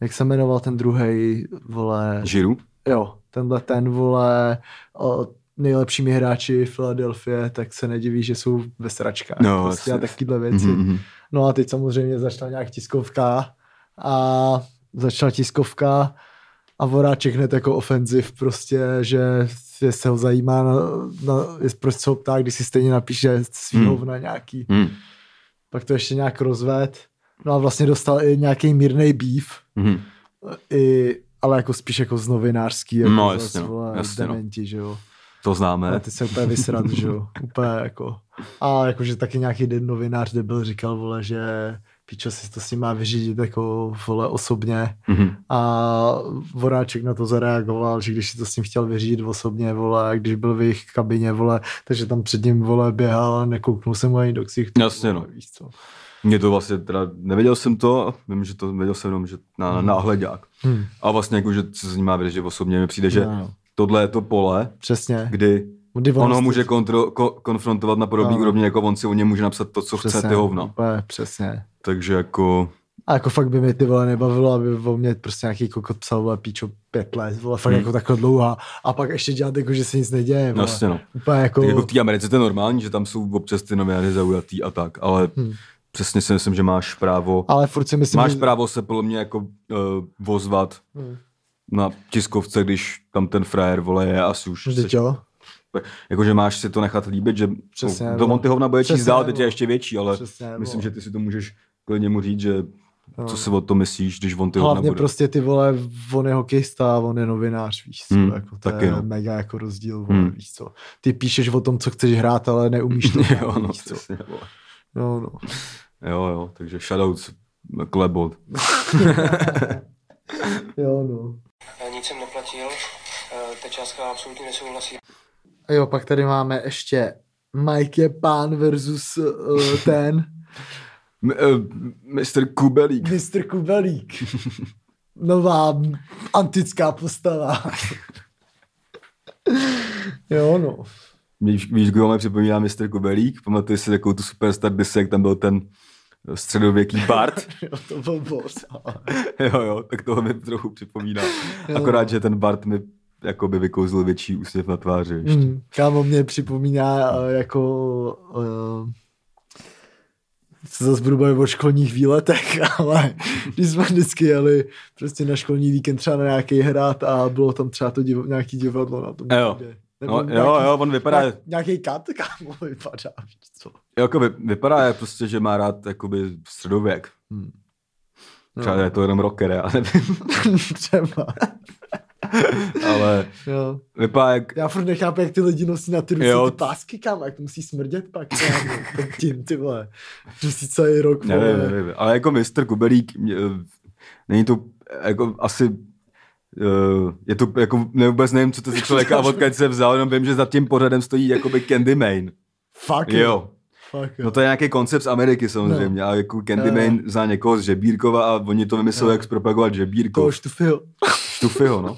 jak se jmenoval ten druhý vole, Žiru? jo, tenhle ten, vole, o, nejlepšími hráči Philadelphia, tak se nediví, že jsou ve sračkách. No, prostě a takovýhle věci. Mhm, mhm. No a teď samozřejmě začala nějak tiskovka a začala tiskovka a Voráček hned jako ofenziv prostě, že je se ho zajímá, na, na, je, proč se ho ptá, když si stejně napíše svý Hmm. hovna nějaký. Mhm. Pak to ještě nějak rozved. No a vlastně dostal i nějaký mírný beef, Mhm. i, ale jako spíš jako z novinářský, jako No, zas, jasně, no, vole, jasně, no. dementi, že jo. To známe. Ale ty se úplně vysrat, že jo. (laughs) Úplně jako. A jakože taky nějaký den novinář debil říkal, vole, že pičo si to s ním má vyřídit jako, vole, osobně. Mhm. A Voráček na to zareagoval, že když si to s ním chtěl vyřídit osobně, vole, když byl v jejich kabině, vole, takže tam před ním, vole, běhal a nekouknul jsem mu ani do ksichtu. Jasně, vole, no. Víš co. Mě to vlastně teda, nevěděl jsem to, vím, že to věděl jsem jenom, že na, na náhledák. Hm. A vlastně jako, že se s ním má vyřešit osobně, mi přijde, že No, tohle je to pole, přesně. kdy Kdy on ho může kontro, ko, konfrontovat na podobný No. úrovni, jako on si o něm může napsat to, co chce, ty hovna. Úplně, přesně. Takže jako, A jako fakt by mě ty vole nebavilo, aby o mě prostě nějaký kokot psal, vole, píčo, pět let, vole, fakt Hmm. jako takhle dlouhá. A pak ještě dělat jako, že se nic neděje, vole. jasně no. Úplně jako, Tak jako v té Americe to je normální, že tam jsou občas ty novináři zaujatý a tak, ale Hmm. přesně si myslím, že máš právo, ale furt si myslím, máš že... právo se podle mě jako uh, vozvat Hmm. na tiskovce, když tam ten frajer, vole, je asi už... Vždyť jo. Jakože máš si to nechat líbit, že Přesně, no, to no. on ty hovna bude číst dál, teď je no. ještě větší, ale Přesně, myslím, no. že ty si to můžeš klidně mu říct, že No. co si o to myslíš, když on ty Hlavně bude. prostě ty vole, on je hokejista, on je novinář, víš co, Hmm, jako to taky je no. mega jako rozdíl, vole, Hmm. víš co. Ty píšeš o tom, co chceš hrát, ale neumíš to (laughs) jo, no, víš co. přesně. No, no. jo, jo, takže shoutouts Klebot. (laughs) Jo, no. Nic jsem neplatil, eh, ta částka absolutně nesouhlasí. A jo, pak tady máme ještě Mike je pán versus uh, ten Mr. Kubelík. Mr. Kubelík. Nová antická postava. jo, no. Víš, víš, kdo mi připomíná Mr. Kubelík? Pamatuješ si takovou tu superstar dise, jak tam byl ten středověký Bart? (laughs) jo, to byl boss. (laughs) jo, jo, tak toho mi trochu připomíná. Jo. Akorát, že ten Bart mi jakoby vykouzl větší úsměv na tváři. Ještě. Mm, kámo mě připomíná uh, jako uh, se zase budu bavit o školních výletech, (laughs) ale když jsme vždycky jeli prostě na školní víkend třeba na nějaký hrát a bylo tam třeba to div, nějaký divadlo na tom. Jo. No, jo, jo, on vypadá, nějak, nějaký kat, kámo, (laughs) vypadá, co. jako vy, vypadá jak prostě, že má rád jakoby středověk. Hmm. Třeba je to jenom rocker, já nevím. Třeba. (laughs) Ale Jo. vypadá jak, Já furt nechápu, jak ty lidi nosí na ty ruce Jo. ty pásky, kam, jak to musí smrdět pak, ten tím, ty vole. Musí celý rok, nevím, vole. nevím, ale jako mistr Kubelík, mě, eh, není to jako asi Uh, je to jako, ne, vůbec nevím, co to za člověka a odkud se vzal, jenom vím, že za tím pořadem stojí jakoby Candy Main. Fuck Jo. Fuck. No to je nějaký koncept z Ameriky samozřejmě, no. a jako Candy Jo. Main zná někoho z Žebírkova a oni to vymysleli, jak zpropagovat Žebírkov. To štufil. Štufyho, no.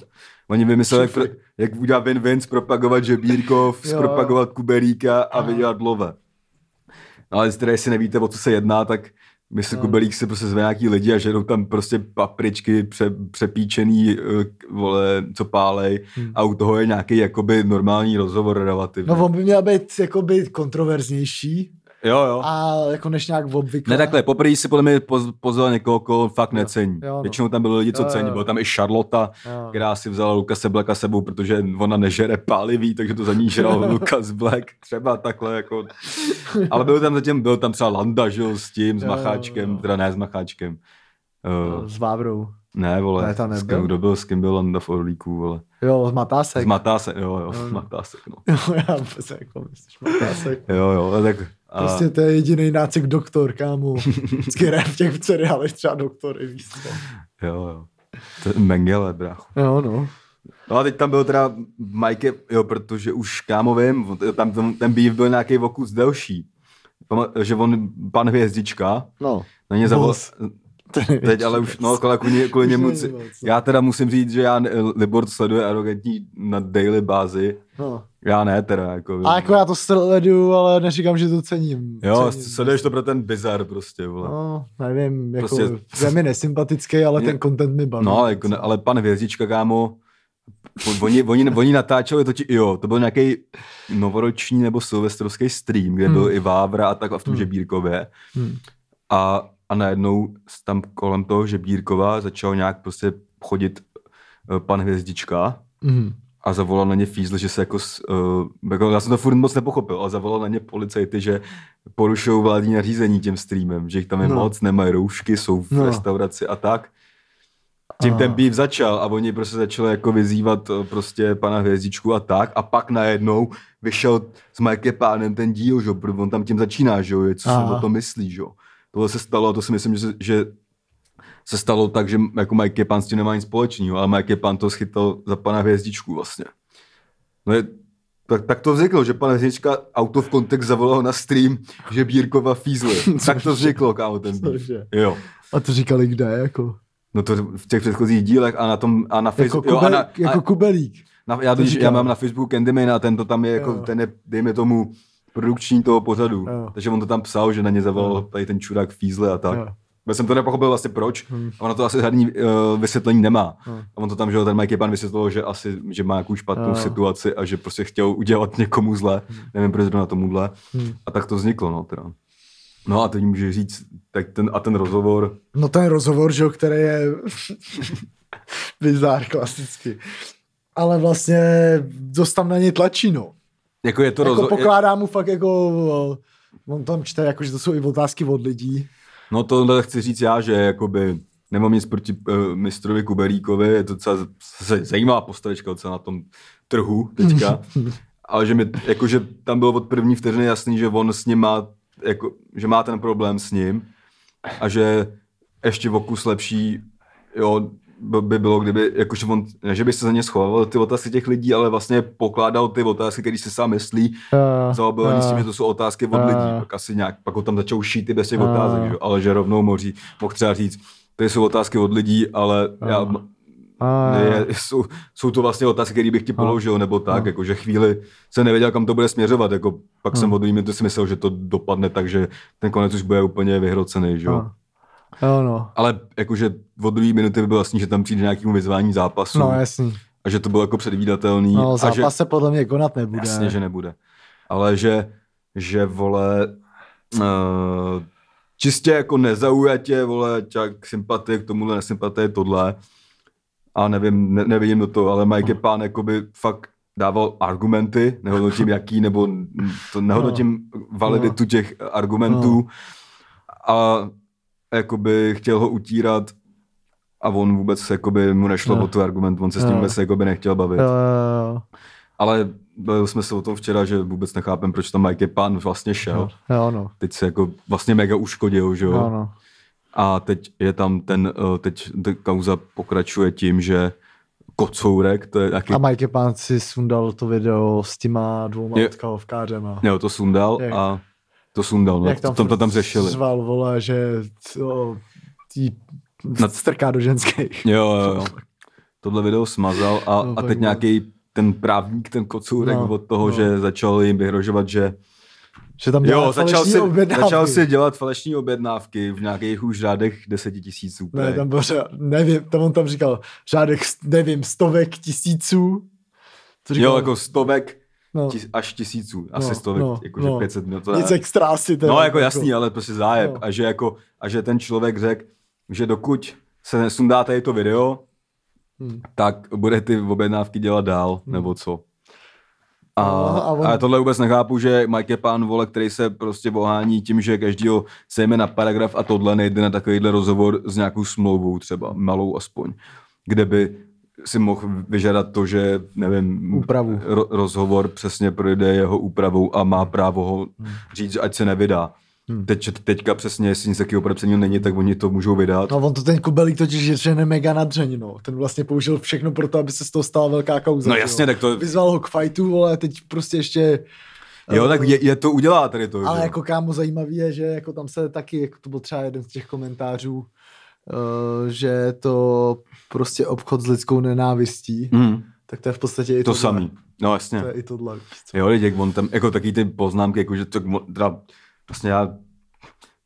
Oni vymysleli, jak, pro, jak udělat win-win, zpropagovat Žebírkov, zpropagovat Kuberíka a vydělat love. No, ale teda, jestli nevíte, o co se jedná, tak my se No. Kubelík se prostě zve nějaký lidi a žerou tam prostě papričky pře, přepíčený, eh, vole, co pálej Hmm. a u toho je nějaký jakoby normální rozhovor relativně. No on by měl být jakoby kontroverznější, jo, jo. a jako než nějak obvykle. Ne takhle, poprvé si podle mě poz, pozval někoho, koho fakt necení. jo, no. Většinou tam byli lidi, co Jo, cení. jo. Byl tam i Charlotta, Jo. která si vzala Lukase Blacka sebou, protože ona nežere pálivý, takže to za ní žral (laughs) Lukas Black. Třeba takhle jako. Ale byl tam zatím, byl tam třeba Landa, jo, s tím, s Jo, jo, Macháčkem, jo. teda ne s Macháčkem. Uh, S Vávrou. ne, vole, Ne, tam s nebyl. kým, kdo byl, s kým byl Landa v Orlíku, vole. Jo, z Matásek. Zmatá se, jo, jo, Jo, zmatá se, no. Jo, (laughs) já vůbec jako myslíš, Matásek. Jo, jo, tak... A, Prostě to je jediný nácek doktor, kámo. Vždycky v těch seriálech třeba doktory, víš co. jo, jo. To je Mengele, brácho. Jo, no. No a teď tam byl teda Mike, jo, protože už kámo vím, tam ten, ten býv byl nějaký vokus delší. Pama- Že on, pan Hvězdička, No. na ně zavolal, Boss. teď ale už, no, kvůli, kvůli, kvůli němu, no. já teda musím říct, že já, ne- Libor sleduje arrogantní na daily bázi, no. já ne teda, jako. A jako já to sleduju, ale neříkám, že to cením. Jo, cením. sleduješ to pro ten bizar prostě, vole. No, nevím, jako Prostě- je mi nesympatický, ale Mě- ten content mi baví. No, ale, jako, ne- ale pan Hvězdička, kámo, oni, oni, oni natáčeli totiž, jo, to byl nějaký novoroční nebo silvestrovský stream, kde Hmm. byl i Vávra a tak a v tom Hmm. Žebírkově. Hmm. A, a najednou s- tam kolem toho Žebírkova začal nějak prostě chodit eh, pan Hvězdička Mm. A zavolal na ně fízl, že se jako, uh, jako, já jsem to furt moc nepochopil, ale zavolal na ně policajty, že porušují vládní nařízení tím streamem, že jich tam je No. moc, nemají roušky, jsou v No. restauraci a tak. Tím A- ten býv začal a oni prostě začali jako vyzývat eh, prostě pana Hvězdičku a tak a pak najednou vyšel s Mike pánem ten díl, že? on tam tím začíná, že jo, co si Aha. o tom myslí, že jo. Tohle se stalo a to si myslím, že, že se stalo tak, že jako Mike Pán s tím nemá nic společného, ale Mike Pán to schytal za pana Hvězdičku vlastně. No je, tak, tak to vzniklo, že pan Hvězdička auto v kontext zavolal na stream, že Bírkova fízle. (laughs) tak to vzniklo, kámo, ten. Cože? Jo. A to říkali kde, jako? No to v těch předchozích dílech a na tom a na Jako, Facebooku. kubel, jo, a na, jako a, kubelík. na, já, to totiž, já mám na Facebooku Candyman a ten to tam je jako, Jo. ten je, dejme tomu, produkční toho pořadu. Jo. Takže on to tam psal, že na ně zavolal Jo. tady ten čurák Fízle a tak. Jo. Já jsem to nepochopil vlastně proč. Hmm. A ono to asi žádný uh, vysvětlení nemá. Hmm. A on to tam, že jo, ten Mike Pan vysvětlil, že asi, že má nějakou špatnou Jo. situaci a že prostě chtěl udělat někomu zle. Nevím, proč zrovna tomuhle. Hmm. A tak to vzniklo, no teda. No a teď může říct, tak ten, a ten rozhovor, No ten rozhovor, že jo, který je (laughs) bizár klasicky. Ale vlastně dost tam na něj tlačí, no. jako je to Jako rozhovor, pokládá mu fakt jako, on tam čte, jako, že to jsou i otázky od lidí. No to chci říct já, že jakoby nemám nic proti uh, mistrovi Kuberíkovi, je to docela zajímavá postavička docela na tom trhu teďka, (laughs) ale že, mi, jako, že tam bylo od první vteřiny jasný, že on s ním má, jako, že má ten problém s ním a že ještě okus lepší, jo, by by bylo, kdyby, jakože on, ne, že by se za ně schovával ty otázky těch lidí, ale vlastně pokládal ty otázky, které si sám myslí, zaobalený s tím, že to jsou otázky od a- lidí. Pak asi nějak, pak ho tam začal šít i bez těch a- otázek, že? ale že rovnou mohl, mohl třeba říct, to jsou otázky od lidí, ale já, A, je, jsou, jsou, to vlastně otázky, které bych ti položil, nebo tak, jako, že chvíli jsem nevěděl, kam to bude směřovat, jako, pak jsem od druhý minuty si myslel, že to dopadne tak, že ten konec už bude úplně vyhrocený, že jo. a. Jo, no. Ale jakože od druhé minuty by bylo jasný, že tam přijde nějakému vyzvání zápasu No, jasný. a že to bylo jako předvídatelný. No, a zápas že, se podle mě konat nebude. Jasně, že nebude. Ale že, že vole, uh, čistě jako nezaujatě, vole, čak sympatie k tomuhle, nesympatie tohle. A nevím, ne, nevidím do toho, ale Mike Pán jakoby fakt dával argumenty, nehodnotím jaký, nebo to nehodnotím validitu těch argumentů. A jakoby chtěl ho utírat a on vůbec jakoby mu nešlo No. o tu argument, on se s tím No. vůbec jakoby nechtěl bavit. Jo, jo, jo. Ale bavili jsme se o tom včera, že vůbec nechápem, proč tam Mike Pan vlastně šel. No, jo, no. Teď se jako vlastně mega uškodil, že jo. Jo, no. A teď je tam ten, eh, teď ta kauza pokračuje tím, že Kocourek, to je taky, A Mike Pán si sundal to video s těma dvouma odkalovkářema. jo, to sundal Jak- a to sundal, no, Jak to, tam, to tam řešili. Zval, vole, že to, tý, Na- strká do ženských. Jo, jo, jo. Tohle video smazal a, No, a teď nějaký ten právník, ten Kocourek No, od toho, no. že začal jim vyhrožovat, že Že tam jo, začal si, objednávky. začal si dělat falešní objednávky v nějakých už řádech desetitisíců. Ne, prej. tam bylo, že- nevím, tam on tam říkal řádek, nevím, stovek tisíců. To jo, jako stovek no, tis, až tisíců, asi No, stovek, no, jakože no. 500 mil. To nic ne. extra asi. Teda, No jako jasný, ale prostě zájem. No. A že jako, a že ten člověk řekl, že dokud se nesundá tady to video, Hmm. tak bude ty objednávky dělat dál, nebo co. A, No, a a, on- já tohle vůbec nechápu, že Mike je pán, vole, který se prostě vohání tím, že každýho sejme na paragraf a tohle nejde na takovýhle rozhovor s nějakou smlouvou třeba, malou aspoň, kde by si mohl vyžadat to, že, nevím, Úpravu. Ro- rozhovor přesně projde jeho úpravou a má právo ho říct, ať se nevydá. Hmm. Teď, teďka přesně, jestli nic takového podepsaného není, tak oni to můžou vydat. No on to ten Kubelík totiž že je mega nadřeň, no. Ten vlastně použil všechno pro to, aby se z toho stala velká kauza. No jasně, jo. tak to- Vyzval ho k fightu, vole, teď prostě ještě... Jo, eh, tak je, je to udělá tady to. Ale že? jako kámo zajímavý je, že jako tam se taky, jako to byl třeba jeden z těch komentářů, uh, že je to prostě obchod s lidskou nenávistí, Mm, tak to je v podstatě i to tohle. samý. No jasně. To je i tohle. co. Jo, lidi, jak on tam, jako taky ty poznámky, jako že to, teda, vlastně já,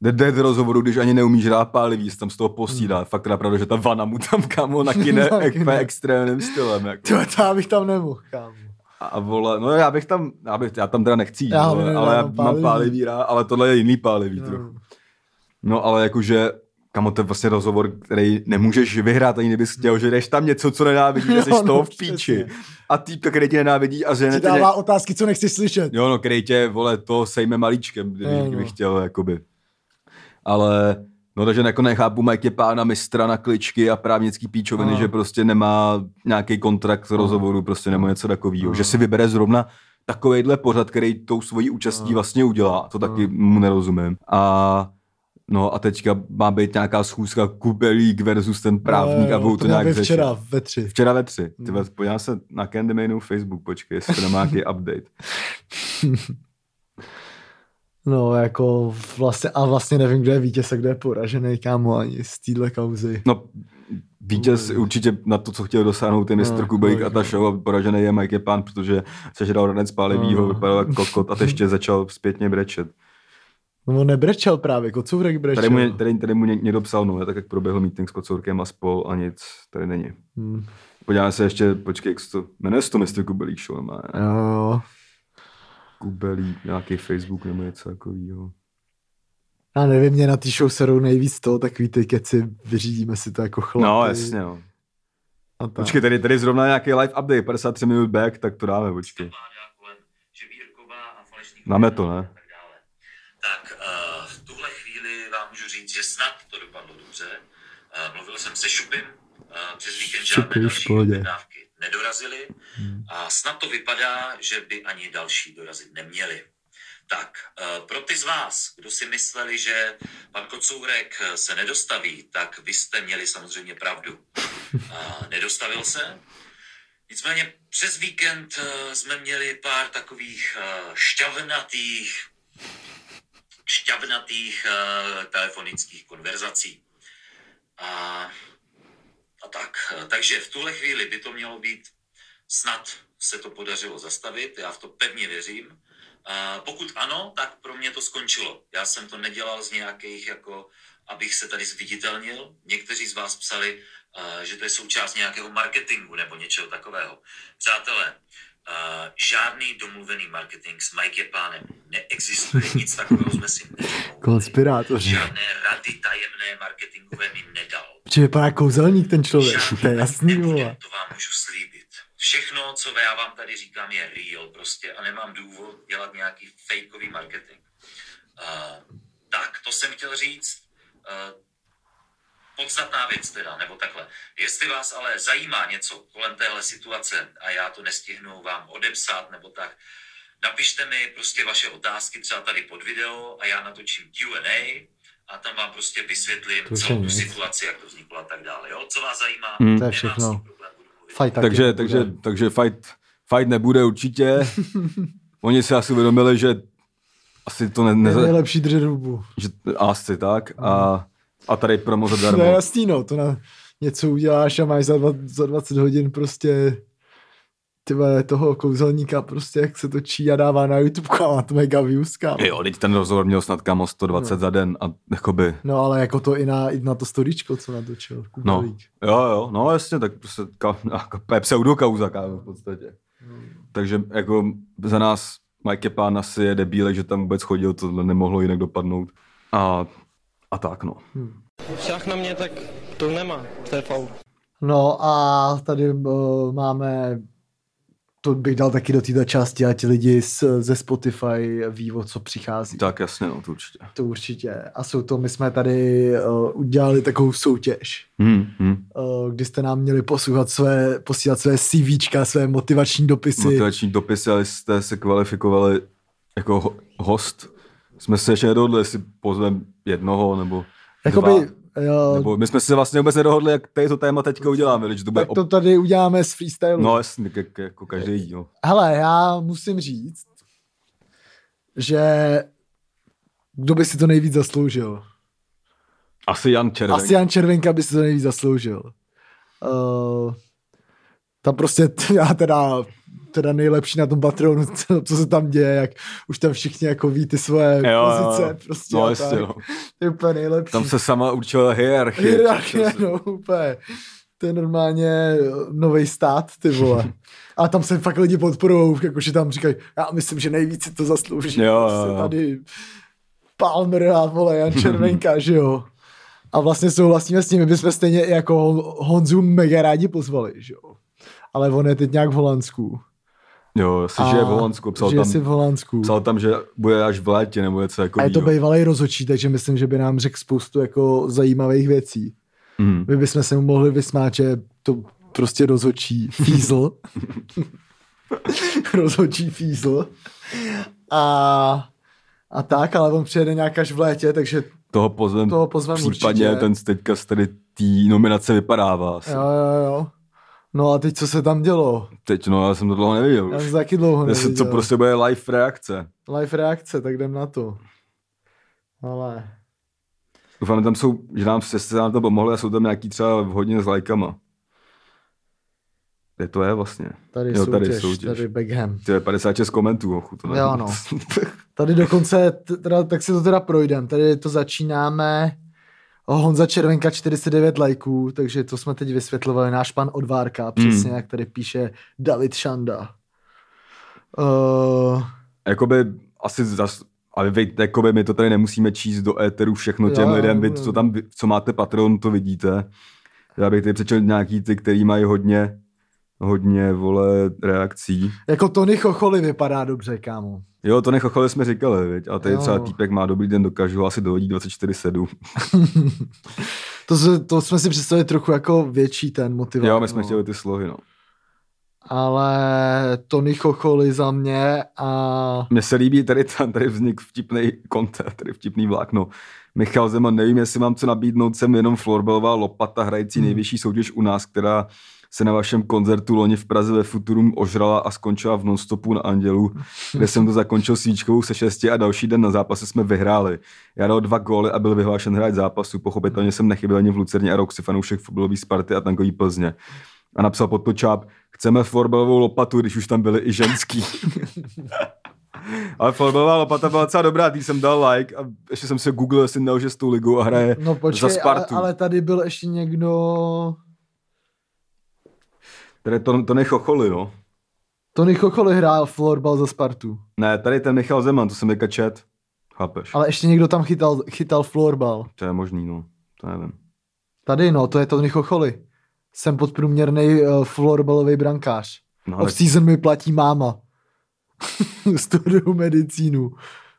jde, jde do rozhovoru, když ani neumíš rád pálivý, se tam z toho posídá. Fakt teda pravda, že ta vana mu tam kamo nakyne (laughs) Nakyne. extrémním stylem. Jako. Tyjo, to já bych tam nemohl, kámo. A vole, no já bych tam, já, bych, já tam teda nechci jít, Já vole, hlavně ale já mám pálivý. pálivý rád, ale tohle je jiný pálivý No. trochu. No ale jakože, kamo, to je vlastně rozhovor, který nemůžeš vyhrát, ani kdybys chtěl, že jdeš tam něco, co nenávidíš, že (laughs) jsi z toho no, v píči. A týpka, který tě nenávidí a že Ti dává otázky, co nechceš slyšet. Jo, no, který tě, vole, to sejme malíčkem, kdyby, no, no. kdyby chtěl, jakoby. Ale, no, takže jako nechápu Mike pána mistra na kličky a právnický píčoviny, No. že prostě nemá nějaký kontrakt rozhovoru, prostě nebo něco takového. No. Že si vybere zrovna takovejhle pořad, který tou svojí účastí No. vlastně udělá. To taky mu nerozumím. A No a teďka má být nějaká schůzka Kubelík versus ten právník Jo, a budou to to nějak řešit. včera ve tři. Včera ve tři. Ty Hmm. podívám se na Candymanu Facebook, počkej, jestli to nemá nějaký update. (laughs) No, jako vlastně, a vlastně nevím, kdo je vítěz a kdo je poražený, kámo, ani z téhle kauzy. No, vítěz určitě na to, co chtěl dosáhnout ten mistr No, Kubelík no, a ta show a poražený je Mike Pán, protože sežral ranec pálivýho, No. vypadal jako kokot a teď (laughs) ještě začal zpětně brečet. No on nebrečel právě, Kocourek brečel. Tady mu, tady, tady mu ně- někdo psal, no, tak jak proběhl meeting s Kocourkem a spol a nic, tady není. Hmm. Podíváme se ještě, počkej, jak se to, jmenuje se to mistr Kubelík show, má Jo, jo. Kubelík, nějaký Facebook nebo něco takového. Já nevím, mě na té show serou nejvíc to, takový ty keci, vyřídíme si to jako chlapy. No, jasně, no. A tak. Počkej, tady, tady zrovna nějaký live update, 53 minut back, tak to dáme, počkej. Dáme to, ne? Tak uh, v tuhle chvíli vám můžu říct, že snad to dopadlo dobře. Uh, mluvil jsem se Šupim, uh, přes víkend žádné další objednávky nedorazily a snad to vypadá, že by ani další dorazit neměli. Tak, uh, pro ty z vás, kdo si mysleli, že pan Kocourek eh, se nedostaví, tak vy jste měli samozřejmě pravdu. Nedostavil se, Nicméně přes víkend eh, jsme měli pár takových eh, šťavnatých, šťavnatých eh, telefonických konverzací. A, a tak, takže v tuhle chvíli by to mělo být, snad se to podařilo zastavit, já v to pevně věřím. A pokud ano, tak pro mě to skončilo. Já jsem to nedělal z nějakých, jako, abych se tady zviditelnil. Někteří z vás psali, že to je součást nějakého marketingu nebo něčeho takového. Přátelé, eh, žádný domluvený marketing s Mike Pánem neexistuje, nic takového jsme si nedomluvili. Konspirátoři. Žádné rady tajemné marketingové mi nedal. Či vypadá jako kouzelník ten člověk, Žádný to je jasný, nebude. To vám můžu slíbit. Všechno, co já vám tady říkám, je real prostě a nemám důvod dělat nějaký fakeový marketing. Uh, tak, to jsem chtěl říct. Uh, podstatná věc teda, nebo takhle. Jestli vás ale zajímá něco kolem téhle situace a já to nestihnu vám odepsat nebo tak, napište mi prostě vaše otázky třeba tady pod video a já natočím Q&A a tam vám prostě vysvětlím To celou je tu situaci, jak to vzniklo a tak dále. Jo? Co vás zajímá? Hmm. To je všechno. problém. Fight taky Takže, nebude. takže, takže fight, fight nebude určitě. (laughs) Oni si asi uvědomili, že asi to ne, Je ne, nejlepší držet hubu. že, asi tak. A, a tady promo To je zadarmo. jasný, no. To na něco uděláš a máš za, dva, za 20 hodin prostě ty vole, toho kouzelníka prostě, jak se točí a dává na YouTube a má to mega views, kámo. Jo, teď ten rozhovor měl snad kamo 120 No. za den a jakoby, No ale jako to i na, i na to storičko, co natočil. no, jo, jo, no jasně, tak prostě ka, (laughs) jako pseudokauza, kámo, v podstatě. Takže jako za nás Mike Pán asi je debílek, že tam vůbec chodil, to nemohlo jinak dopadnout. A, a tak, no. Šach na mě, tak to nemá, to je faul. No a tady uh, máme, to bych dal taky do této části, a ti lidi z, ze Spotify ví, o co přichází. Tak jasně, no, to určitě. To určitě. A jsou to, my jsme tady uh, udělali takovou soutěž, Hmm, hmm. uh, kdy jste nám měli poslouchat své, posílat své CVčka, své motivační dopisy. Motivační dopisy, ale jste se kvalifikovali jako ho- host. Jsme se ještě nedohodli, jestli pozveme jednoho nebo Jakoby, dva. jo, Nebo my jsme se vlastně vůbec nedohodli, jak tady to téma teďka uděláme, že to bude tak to tady uděláme z freestylu. No jasně, jak, jako každý díl. Hele, já musím říct, že kdo by si to nejvíc zasloužil? Asi Jan Červeň. Asi Jan Červenka by si to nejvíc zasloužil. Uh, tam prostě, (laughs) já teda, teda nejlepší na tom Patronu, (laughs) co, co se tam děje, jak už tam všichni jako ví ty svoje Jo, pozice. jo. Prostě No tak. no. To je úplně nejlepší. Tam se sama určila hierarchie. Hierarchie, no úplně. To je normálně nový stát, ty vole. (laughs) A tam se fakt lidi podporují, jakože tam říkají, já myslím, že nejvíc si to zaslouží. Jo, jo, Prostě jo. Tady Palmer a vole, Jan (laughs) Červenka, že jo. A vlastně souhlasíme s tím, my bychom stejně jako Hon- Honzu mega rádi pozvali, že jo. Ale on je teď nějak v Holandsku. Jo, si A žije v Holandsku, psal žije tam, v Holandsku. psal tam, že bude až v létě nebo něco jako a je to bývalý rozočí, takže myslím, že by nám řekl spoustu jako zajímavých věcí. mm. My bychom se mu mohli vysmát, že to prostě rozhočí fízl. (laughs) rozhočí fízl. A, a tak, ale on přijede nějak až v létě, takže Toho pozvem, toho pozvem případně určitě. ten teďka z tady té nominace vypadává asi. Jo, jo, jo. No a teď co se tam dělo? Teď, no, já jsem to dlouho neviděl. Já jsem taky dlouho neviděl. to prostě bude live reakce. Live reakce, tak jdem na to. Ale... Doufám, že tam jsou, že nám se nám to pomohli a jsou tam nějaký třeba hodně s lajkama. Kde to je vlastně? Tady, Jo, soutěž, tady soutěž. tady Beckham. Je 56 komentů, ochu, to Jo, no. Tady dokonce, teda, tak si to teda projdem. Tady to začínáme. Honza Červenka 49 lajků, takže to jsme teď vysvětlovali. Náš pan Odvárka, přesně Hmm. jak tady píše David Šanda. Uh, jakoby asi zas, ale vy, jakoby my to tady nemusíme číst do éteru všechno těm Jo, lidem, vy, co tam, co máte Patreon, to vidíte. Já bych tady přečel nějaký ty, který mají hodně, hodně, vole, reakcí. jako Tony Chocholi vypadá dobře, kámo. Jo, to nechochali jsme říkali, viď? ale tady Jo. třeba týpek má dobrý den, dokážu asi dohodit 24-7. (laughs) To, to jsme si představili trochu jako větší ten motivace. Jo, my jsme chtěli ty slohy, no. Ale Tony Chocholi za mě a Mně se líbí tady, tam, tady vznik vtipný content, tady vtipný vlákno. Michal Zeman, nevím, jestli mám co nabídnout, jsem jenom florbalová lopata hrající Hmm. nejvyšší soutěž u nás, která se na vašem koncertu loni v Praze ve Futurum ožrala a skončila v nonstopu na Andělu, kde jsem to zakončil svíčkovou se šesti a další den na zápase jsme vyhráli. Já dal dva góly a byl vyhlášen hráč zápasu. Pochopitelně jsem nechyběl ani v Lucerně a Roxy, fanoušek fotbalový Sparty a tankový Plzně. A napsal pod to čáp, chceme florbalovou lopatu, když už tam byli i ženský. (laughs) Ale florbalová lopata byla docela dobrá, tý jsem dal like a ještě jsem se googlil, jestli nelže s tou ligou a hraje no za počkej, ale, Spartu. ale tady byl ještě někdo... Tady to, to nechocholi, no. Tony Chocholi hrál florbal za Spartu. Ne, tady ten Michal Zeman, to jsem teďka čet. Chápeš? Ale ještě někdo tam chytal, chytal florbal. To je možný, no. To nevím. Tady no, to je Tony Chocholi. Jsem podprůměrný uh, florbalový brankář. No, No, Off-season mi platí máma. (laughs) Studuju medicínu.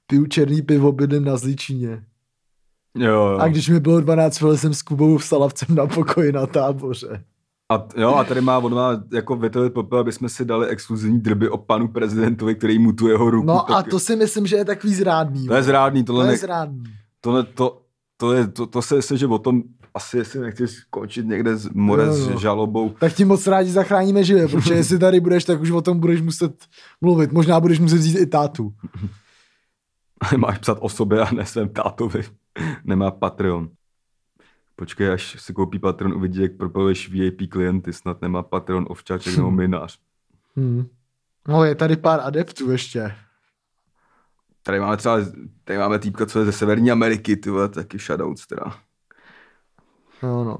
Piju černý pivo, bydlím na Zličíně. Jo, jo. A když mi bylo 12, byl jsem s Kubou v Salavcem na pokoji na táboře. A, jo, a tady má, on má jako větový popel, aby jsme si dali exkluzivní drby o panu prezidentovi, který mu tu jeho ruku. No a tak, to si myslím, že je takový zrádný. to je zrádný, To tohle, je ne, zrádný. tohle to, to, je, to, to se myslím, že o tom asi jestli nechceš skončit někde z more Jo, s jo. žalobou. Tak ti moc rádi zachráníme živě, protože jestli tady budeš, tak už o tom budeš muset mluvit. Možná budeš muset vzít i tátu. (laughs) Máš psat o sobě a ne svém tátovi. Nemá Patreon. Počkej, až si koupí Patreon, uvidí, jak propaluješ VIP klienty. Snad nemá Patreon ovčáček nebo (laughs) minář. Hmm. No je tady pár adeptů ještě. Tady máme třeba, tady máme týpka, co je ze Severní Ameriky, ty vole, taky shoutouts teda. No, no.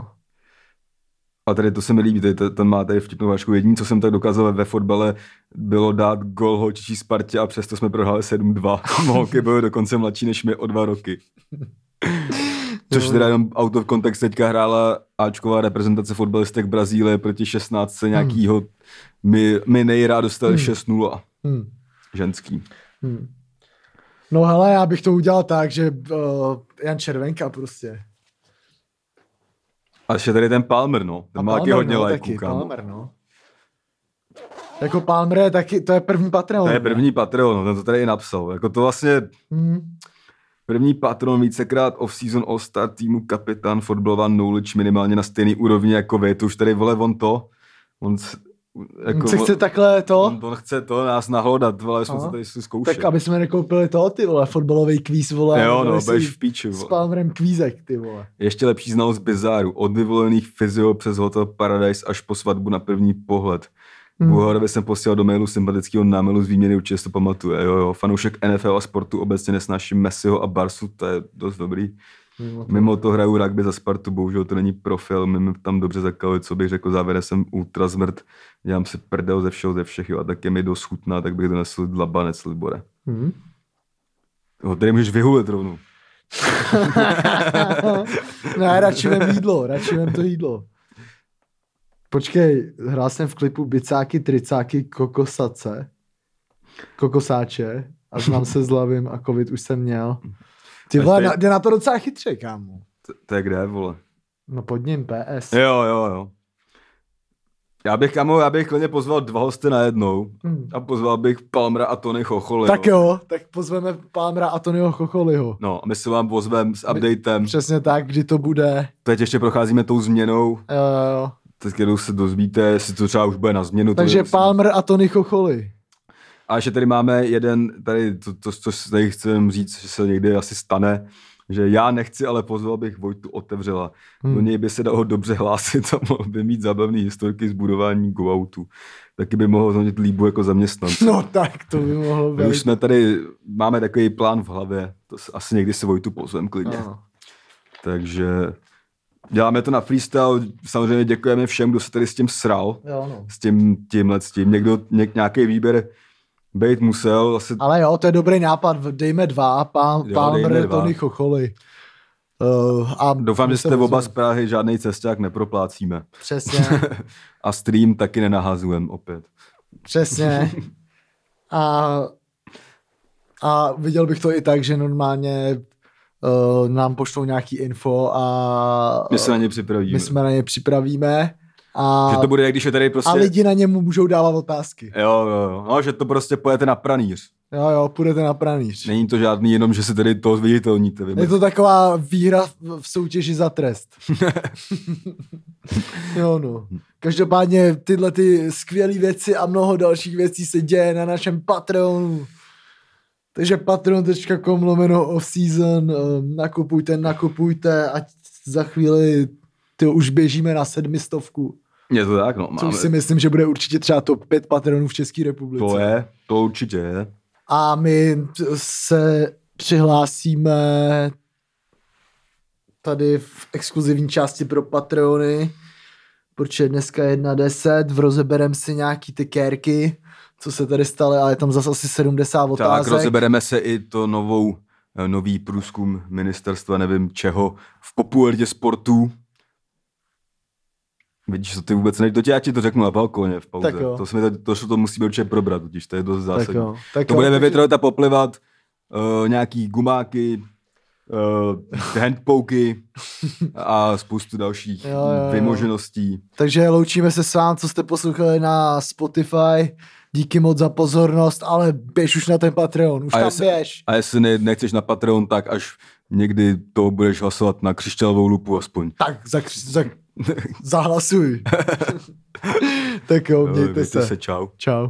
A tady to se mi líbí, tady, ten má tady vtipnou vášku. Jediné, co jsem tak dokázal ve fotbale, bylo dát gol holčičí Spartě a přesto jsme prohráli 7-2. (laughs) Holky byly dokonce mladší než my o dva roky. (laughs) Což teda jenom out of context teďka hrála Ačková reprezentace fotbalistek Brazílie proti 16 nějakýho. My, my nejrád dostali 6-0. Hmm. Ženský. Hmm. No hele, já bych to udělal tak, že uh, Jan Červenka prostě. A ještě tady ten Palmer, no. Ten má taky hodně no, lajků. Palmer, no. Jako Palmer je taky, to je první Patreon. To je první Patreon, no, ten to tady i napsal. Jako to vlastně Hmm. První patron vícekrát off-season All-Star týmu kapitán fotbalová knowledge minimálně na stejný úrovni jako vy. To už tady vole on to. On, s- jako, Jako, se chce takhle to, on, on, chce to nás nahlodat, vole, jsme se tady si zkoušet. tak aby jsme nekoupili to, ty vole, fotbalový kvíz, vole. jo, no, budeš v píči, S vole. Palmerem kvízek, ty vole. Ještě lepší znalost bizáru. Od vyvolených fyzio přes Hotel Paradise až po svatbu na první pohled. Hmm. Buharovi jsem posílal do mailu sympatického námailu z výměny, určitě si to pamatuje. Jo, jo. Fanoušek NFL a sportu obecně nesnáším Messiho a Barsu, to je dost dobrý. Mimo to. Mimo to hraju rugby za Spartu, bohužel to není profil, my mi tam dobře zakalili, co bych řekl, závěrem jsem ultra zmrt, dělám si prdel ze všeho, ze všech, jo, a tak je mi dost chutná, tak bych donesl dlabanec, Libore. Hmm. Jo, tady můžeš vyhulit rovnou. (laughs) ne, radši vem jídlo, radši vem to jídlo. Počkej, hrál jsem v klipu Bicáky, Tricáky, Kokosace, Kokosáče a znám se s Lavím a covid už jsem měl. Ty vole, na, jde na to docela chytře, kámo. To, to je kde, vole? No pod ním PS. Jo, jo, jo. Já bych, kamo, já bych klidně pozval dva hosty na jednou Hmm. a pozval bych Palmra a Tony Chocholy. Tak jo, tak pozveme Palmra a Tonyho Chocholiho. No, a my se vám pozveme s updatem. Přesně tak, kdy to bude. Teď ještě procházíme tou změnou, Jo, jo, jo. Teď kterou se dozvíte, jestli to třeba už bude na změnu. to Takže je- Palmer a Tony Chocholy. A ještě tady máme jeden, tady to, to, co tady chcem říct, že se někdy asi stane, že já nechci, ale pozval bych Vojtu Otevřela. Hmm. Do něj by se dalo dobře hlásit a mohl by mít zábavné historky z budování go-outu. Taky by mohl zhodnit líbu jako zaměstnanec. No tak, to by mohlo My už být. jsme tady, máme takový plán v hlavě, to asi někdy se Vojtu pozvem klidně. Ano. Takže děláme to na freestyle, samozřejmě děkujeme všem, kdo se tady s tím sral, Jo, no. s tím, tímhle s tím. Někdo, něk, nějaký výběr být musel, asi Ale jo, to je dobrý nápad, dejme dva, pán, Jo, Palmer. Tony Chocholy. Uh, a Doufám, že jste oba ozveme. z Prahy, žádný cesták neproplácíme. Přesně, (laughs) A stream taky nenahazujem opět. přesně. (laughs) A, a viděl bych to i tak, že normálně uh, nám pošlou nějaký info a My se na ně připravíme. my jsme na ně připravíme a, Že to bude, když je tady prostě... a lidi na němu můžou dávat otázky. Jo, jo, jo. No, že to prostě pojete na pranýř. Jo, jo, půjdete na pranýř. Není to žádný jenom, že se tady to zviditelníte. Je to taková výhra v v soutěži za trest. (laughs) jo, no. Každopádně tyhle ty skvělé věci a mnoho dalších věcí se děje na našem Patreonu. Takže patreon.com lomeno off-season, eh, nakupujte, nakupujte, ať za chvíli ty už běžíme na sedmistovku. Je to tak, no. Což Máme... si myslím, že bude určitě třeba top 5 patronů v České republice. To je, to určitě je. A my se přihlásíme tady v exkluzivní části pro Patreony, protože dneska je 1.10, v rozeberem si nějaký ty kérky, co se tady staly, ale je tam zase asi 70 Tak otázek. rozebereme se i to novou, eh, nový průzkum ministerstva, nevím čeho, v popularitě sportů. Vidíš, to ty vůbec nejde, to tě, já ti to řeknu na balkóně v pauze. Tak jo. To, jsme, to, to, to musíme určitě probrat, totiž to je dost tak zásadní. jo, tak to jo, bude ve větroleta poplivat, uh, nějaký gumáky, uh, handpoky a spoustu dalších Jo, jo, jo. vymožeností. Takže loučíme se s vám, co jste poslouchali na Spotify. Díky moc za pozornost, ale běž už na ten Patreon, už A tam jestli- běž. A jestli ne, nechceš na Patreon, tak až někdy to budeš hlasovat na křišťalovou lupu aspoň. Tak za, za, zahlasuj. (laughs) tak jo, Jo, mějte mějte se. se. Čau. Čau.